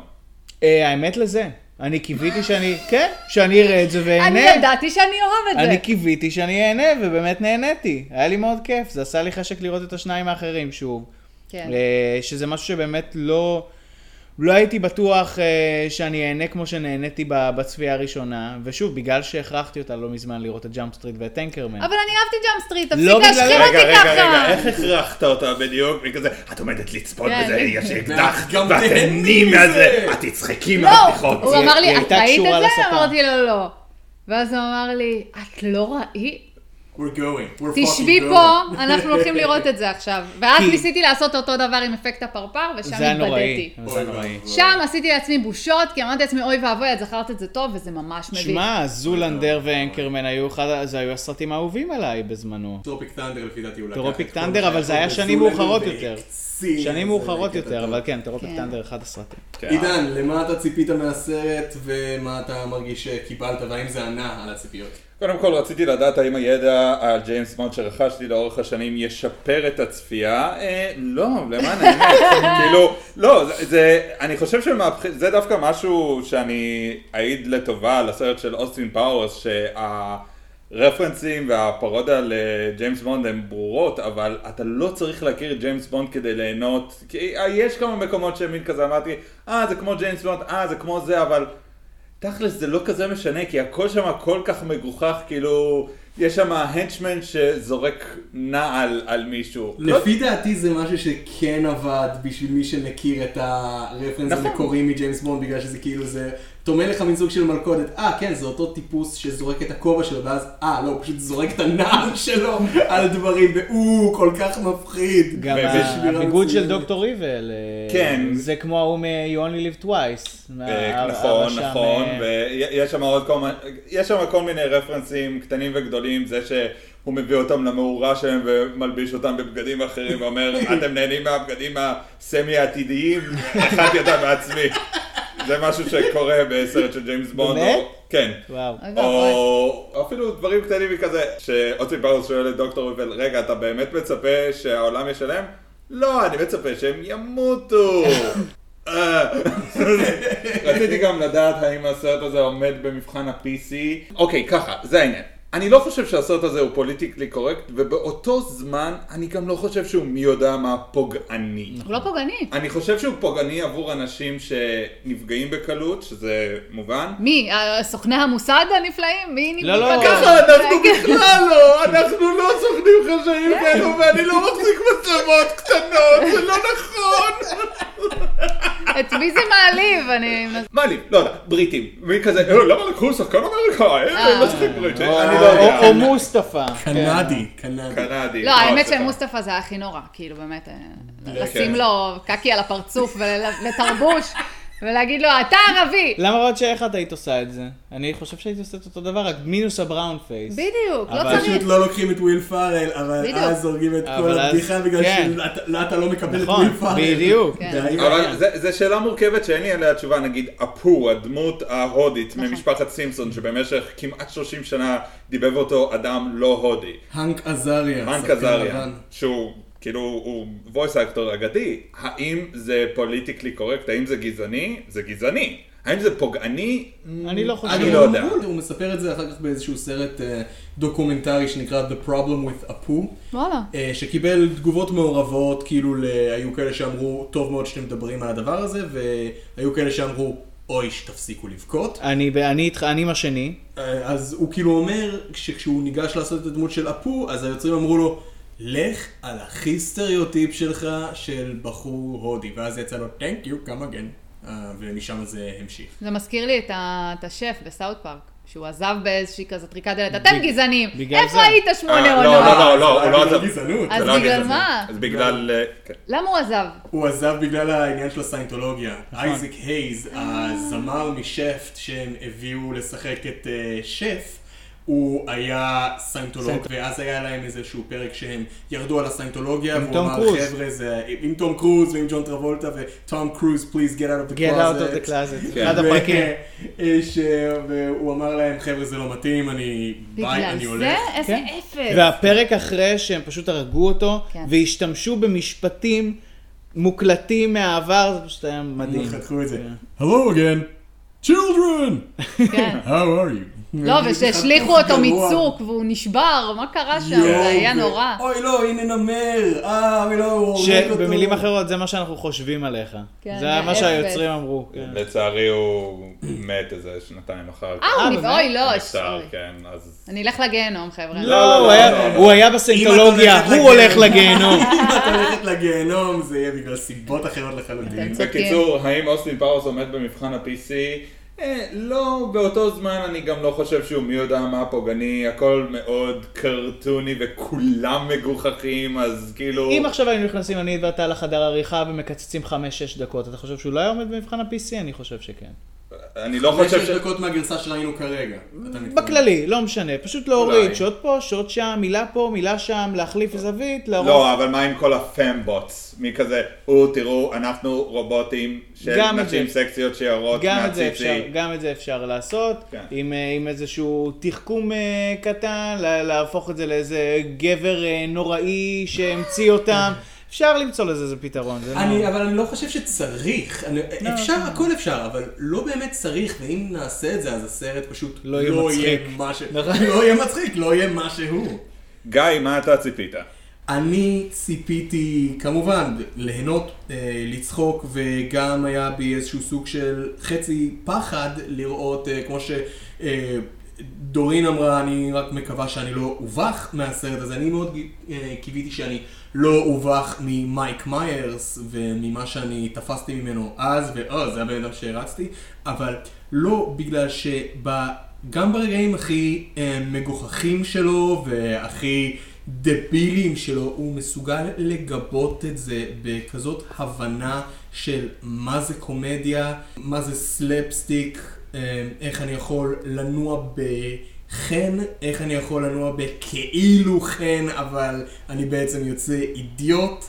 אה, האמת לזה, אני קיוויתי שאני, כן, שאני אראה את זה אני ואהנה. ידעתי שאני אוהב את זה. אני קיוויתי שאני אהנה, ובאמת נהניתי. היה לי מאוד כיף, זה עשה לי חשק לראות את השניים האחרים שוב. כן. אה, שזה משהו שבאמת לא... לא הייתי בטוח אה, שאני אהנה כמו שנהניתי בצפייה הראשונה, ושוב, בגלל שהכרחתי אותה לא מזמן לראות את Jump Street ואת Anchorman. אבל אני אהבתי Jump Street, לא תפסיק בגלל- להשחיר רגע, אותי רגע, רגע, ככה. איך הכרחת אותה בדיוק? וכזה, את עומדת לצפות כן, בזה. יש אקדח, גם ואת תהני מזה. את תצחקי לא, מהבדיחות. הוא אמר לי, את ראית את זה? אמרתי לו, לא. ואז הוא אמר לי, את לא ראית? We're going. We're תשבי going. פה, אנחנו הולכים לראות את זה עכשיו. ואז כי- ניסיתי לעשות אותו דבר עם אפקט הפרפר, ושם זה. התבדיתי. זה היה נוראי. שם עשיתי לעצמי בושות, כי אמרתי לעצמי, אוי ואבוי, את זכרת את זה טוב, וזה ממש מביך. שמע, זולנדר ו Anchorman היו אחד, זה היו הסרטים האהובים עליי בזמנו. Tropic Thunder לפי דעתי הוא לקח. Tropic Thunder, אבל זה היה שנים מאוחרות יותר. שנים מאוחרות זה, יותר, אבל. כן, Tropic כן. Thunder אחד הסרטים. כן. עידן, למה אתה ציפית מהסרט ומה אתה מרגיש שקיבלת והאם זה ענה על הציפיות? קודם כל רציתי לדעת האם הידע על ג'יימס בונד שרכשתי לאורך השנים ישפר את הצפייה. אה, לא, למען האמת. <laughs> כאילו, לא, זה, זה, אני חושב שזה דווקא משהו שאני אעיד לטובה על הסרט של אוסטין פאוורס, שהרפרנסים והפרודיה לג'יימס בונד הן ברורות, אבל אתה לא צריך להכיר את ג'יימס בונד כדי ליהנות. כי יש כמה מקומות שמין כזה אמרתי, אה, זה כמו ג'יימס בונד, אה, זה כמו זה, אבל... תכלס זה לא כזה משנה, כי הכל שם כל כך מגוחך, כאילו, יש שם הנצ'מן שזורק נעל על מישהו. לא- לפי דעתי זה משהו שכן עבד בשביל מי שמכיר את הרפרנס נכון. המקורי מג'יימס בונד, בגלל שזה כאילו זה טומן לך מין סוג של מלכודת. אה, כן, זה אותו טיפוס שזורק את הכובע שלו, ואז, אה, לא, הוא פשוט זורק את הנעל <laughs> שלו על דברים, והוא כל כך מפחיד. גם הביגוד של. דוקטור איבל. אה, כן. זה כמו ההוא מ-You Only Live Twice. אה, נכון, הרשע, נכון, אה, ויש שם עוד כל מיני, יש שם כל מיני רפרנסים קטנים וגדולים, זה שהוא מביא אותם למאורה שלהם ומלביש אותם בבגדים אחרים ואומר, <laughs> אתם נהנים מהבגדים הסמי עתידיים? הכנתי אותם בעצמי. זה משהו שקורה בסרט של ג'יימס בונד. באמת? כן. וואו. או אפילו דברים קטנים מכזה, שאוסטין פאוורס שואל את דוקטור איוול, רגע, אתה באמת מצפה שהעולם ישלם? לא, אני מצפה שהם ימותו. <laughs> אה. רציתי גם לדעת האם הסרט הזה עומד במבחן ה-PC. אוקיי, ככה, זה העניין. אני לא חושב שהסרט הזה הוא פוליטיקלי קורקט, ובאותו זמן אני גם לא חושב שהוא מי יודע מה פוגעני. הוא לא פוגעני. אני חושב שהוא פוגעני עבור אנשים שנפגעים בקלות, שזה מובן. מי? אה, סוכני המוסד הנפלאים? מי לא, לא. נפגע? ככה אנחנו בכלל לא, אנחנו לא סוכנים חשאיים כאלו, ואני לא מחזיק מצלמות קטנות, זה לא נכון. את מי זה מעליב? אני... מה לי? לא יודע, בריטים. מי כזה, "אה, למה לקחו שחקן אמריקאי? אה, לא שיחק בריטי. או- לא. או- או מוסטפא. קנדי, קנדי. קנדי. לא, האמת סליחה. שמוסטפא זה היה הכי נורא, כאילו באמת, אה, כן. לשים לו קקי על הפרצוף ולתרבוש, ולהגיד לו, אתה ערבי! למרות שאיך את היית עושה את זה? אני חושב שהיית עושה את אותו דבר, רק מינוס ה brownface. בדיוק, לא אבל- צריך. פשוט לא לוקחים את וויל פארל, אבל. אז הורגים את כל הבדיחה בגלל כן. שאתה לא מקבל את נכון, וויל פארל. בדיוק. כן. אבל זה- זה שאלה מורכבת שאין לי עליה תשובה, נגיד אפו, הדמות ההודית נכון. ממשפחת סימפסון, שבמשך כמעט 30 שנה דיבב אותו אדם לא הודי. האנק עזריה. האנק עזריה. שהוא כאילו הוא voice actor אגדי, האם זה פוליטיקלי קורקט, האם זה גזעני? זה גזעני. האם זה פוגעני? אני לא חושב. אני לא יודע. הוא- מספר את זה אחר כך באיזשהו סרט אה, דוקומנטרי שנקרא The Problem with Apu, וואלה. אה, שקיבל תגובות מעורבות, כאילו היו כאלה שאמרו, טוב מאוד שאתם מדברים על הדבר הזה, והיו כאלה שאמרו, אוי, שתפסיקו לבכות. אני אני איתך, אני עם השני. אה, אז הוא כאילו אומר, שכשהוא ניגש לעשות את הדמות של אפו, אז היוצרים אמרו לו, לך על הכי סטריאוטיפ שלך של בחור הודי, ואז יצא לו, Thank you, come again, אה, ומשם זה המשיך. זה מזכיר לי את ה- את השף בסאוט פארק, שהוא עזב באיזושהי כזאת טריקת דלת, אתם גזענים, איפה. היית שמונה אה, עונות? לא, לא, לא, לא, הוא לא עזב. גזענות. אז לא בגלל. מה? אז בגלל... אה, כן. למה הוא עזב? הוא עזב בגלל העניין של הסיינטולוגיה. נכון. אייזק הייז, הזמר משאפט שהם הביאו לשחק את שף, הוא היה סיינטולוג, סיינט- ואז היה להם איזשהו פרק שהם ירדו על הסיינטולוגיה, עם והוא אמר, קרוז. חבר'ה, זה עם תום קרוז ועם ג'ון טרבולטה, וטום קרוז, please get out of the closet. Get out of the closet. כן. <laughs> אחד הפרקים. <laughs> והוא אמר להם, חבר'ה, זה לא מתאים, אני ביי, בגלל אני זה? הולך. איזה כן. אפס. והפרק אחרי שהם פשוט הרגו אותו, כן. והשתמשו במשפטים מוקלטים מהעבר, זה פשוט היה מדהים. חתכו את זה. Hello again, children! <laughs> כן. How are you? לא, ושהשליכו אותו. מצוק והוא נשבר, מה קרה שם? זה היה נורא. אוי לא, הנה נמר, אה, אוי לא, הוא הורג אותו. שבמילים אחרות זה מה שאנחנו חושבים עליך. כן, זה מה. שהיוצרים אמרו. כן. לצערי הוא מת איזה שנתיים אחר כך. אה, הוא אה, נפ... באמת? אוי, לא, נפטר. כן, אז... אני אלך לגיהנום, חבר'ה. לא, הוא היה- הוא היה את הוא הולך לגיהנום. אם את הולכת לגיהנום, זה יהיה בגלל סיבות אחרות לחלוטין. בקיצור, האם אוסטין פאורס עומד במבחן ה-PC? אה, לא, באותו זמן אני גם לא חושב שהוא מי יודע מה פוגעני, הכל מאוד קרטוני וכולם מגוחכים, אז כאילו... אם עכשיו היינו נכנסים אני ואתה לחדר עריכה ומקצצים 5-6 דקות, אתה חושב שהוא לא היה עומד במבחן ה-PC? אני חושב שכן. אני לא חושב חמש ש... דקות מהגרסה שראינו כרגע. בכללי, לא משנה, פשוט להוריד. שוט פה, שוט שם, מילה פה, מילה שם, להחליף זווית, להראות. לא, אבל מה עם כל הפמבוטס? מי כזה, או, תראו, אנחנו רובוטים של נשים. סקסיות שיורות גם את, זה אפשר, מהציצי. גם את זה אפשר לעשות, כן. עם, אה, עם איזשהו תחכום אה, קטן, לה- להפוך את זה לאיזה גבר אה, נוראי שהמציא אותם. <laughs> אפשר למצוא לזה איזה פתרון. זה לא- אני, אבל אני לא חושב שצריך, אני, אפשר, הכל אפשר, אבל לא באמת צריך, ואם נעשה את זה, אז הסרט פשוט לא יהיה מצחיק. מה ש... נכון. לא יהיה מצחיק, לא יהיה מה שהוא. גיא, מה אתה ציפית? אני ציפיתי כמובן ליהנות, אה, לצחוק וגם היה בי איזשהו סוג של חצי פחד לראות, אה, כמו שדורין אמרה, אני רק מקווה שאני לא אובך מהסרט הזה. אני מאוד אה, קיוויתי שאני לא אובך ממייק מיירס וממה שאני תפסתי ממנו אז, ואו, זה הבן אדם שהערצתי, אבל לא בגלל שגם ברגעים הכי אה, מגוחכים שלו והכי... דבילים שלו, הוא מסוגל לגבות את זה בכזאת הבנה של מה זה קומדיה, מה זה סלפסטיק, אה, איך אני יכול לנוע בחן, איך אני יכול לנוע בכאילו חן, אבל אני בעצם יוצא אידיוט,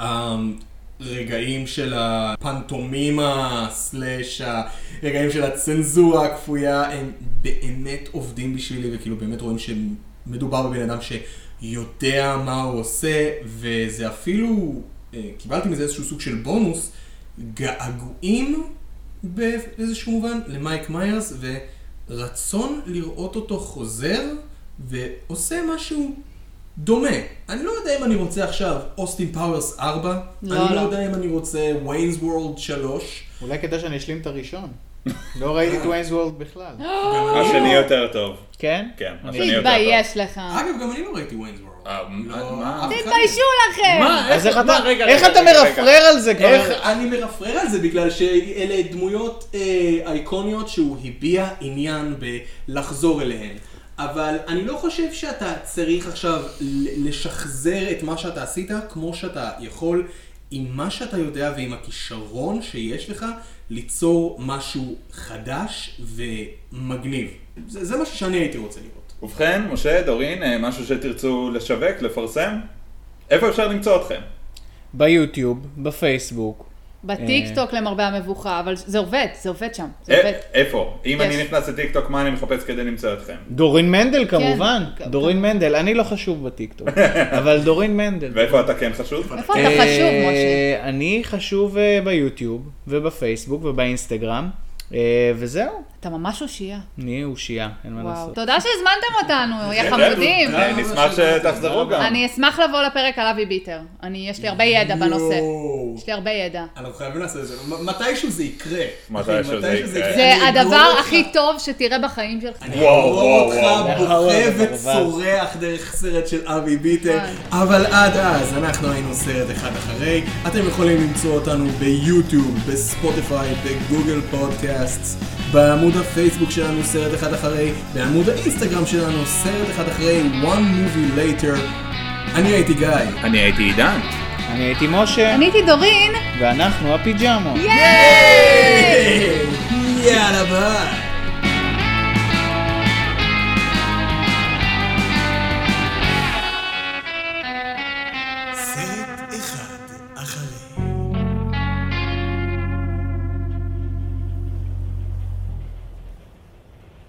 והרגעים של הפנטומימה, סלאש הרגעים של הצנזורה הכפויה, הם באמת עובדים בשבילי, וכאילו באמת רואים שהם... מדובר בבן אדם שיודע מה הוא עושה, וזה אפילו, אה, קיבלתי מזה איזשהו סוג של בונוס, געגועים באיזשהו מובן למייק מיירס, רצון לראות אותו חוזר ועושה משהו דומה. אני לא יודע אם אני רוצה עכשיו אוסטין פאוורס 4, לא, אני לא לא. יודע אם אני רוצה ויינס וורלד 3. אולי כדאי שאני אשלים את הראשון. לא ראיתי את ויינס וורלד בכלל. השני יותר טוב. כן? כן, השני יותר טוב. תתבייש לך. אגב, גם אני לא ראיתי ויינס וורלד. אה, לא, תתביישו לכם! מה? אז איך? אתה מרפרר על זה כבר? אני מרפרר על זה? בגלל שאלה דמויות אה, אייקוניות שהוא הביע עניין בלחזור אליהן. אבל אני לא חושב שאתה צריך עכשיו לשחזר את מה שאתה עשית כמו שאתה יכול עם מה שאתה יודע ועם הכישרון שיש לך ליצור משהו חדש ומגניב. זה, זה משהו שאני הייתי רוצה לראות. ובכן, משה, דורין, אה, משהו שתרצו לשווק, לפרסם? איפה אפשר למצוא אתכם? ביוטיוב, בפייסבוק. בטיק טוק למרבה המבוכה, אבל זה עובד, זה עובד שם. זה א- עובד. איפה? אם יש. אני נכנס לטיקטוק, מה אני מחפש כדי למצוא אתכם? דורין מנדל כמובן, כן. דורין מנדל, אני לא חשוב בטיקטוק, <laughs> אבל דורין מנדל. ואיפה אתה כן חשוב? איפה אתה חשוב, משה? אה, אני חשוב אה, ביוטיוב ובפייסבוק ובאינסטגרם, אה, וזהו, אתה ממש אושייה. אני אושייה, אין מה. לעשות. תודה שהזמנתם אותנו, יא חמודים. אה, נשמח שתחזרו גם. אני אשמח לבוא לפרק על אבי ביטר. אני, יש לי הרבה ידע בנושא. יש לי הרבה ידע. אנחנו חייבים לעשות את זה. מתישהו זה יקרה. מתישהו זה יקרה. זה אני הדבר הכי טוב שתראה בחיים שלך. אני וואו, אותך. בוכה וצורח דרך סרט של אבי ביטר, וואי. אבל עד אז אנחנו היינו סרט אחד אחרי. אתם יכולים למצוא אותנו ביוטיוב, בספוטיפיי, בגוגל פודקאסט, בעמוד הפייסבוק שלנו סרט אחד אחרי, בעמוד האינסטגרם שלנו סרט אחד אחרי, one movie later. אני הייתי גיא. אני הייתי עידן. אני הייתי משה, אני הייתי דורין. ואנחנו הפיג'מות. ייי! יאללה ביי.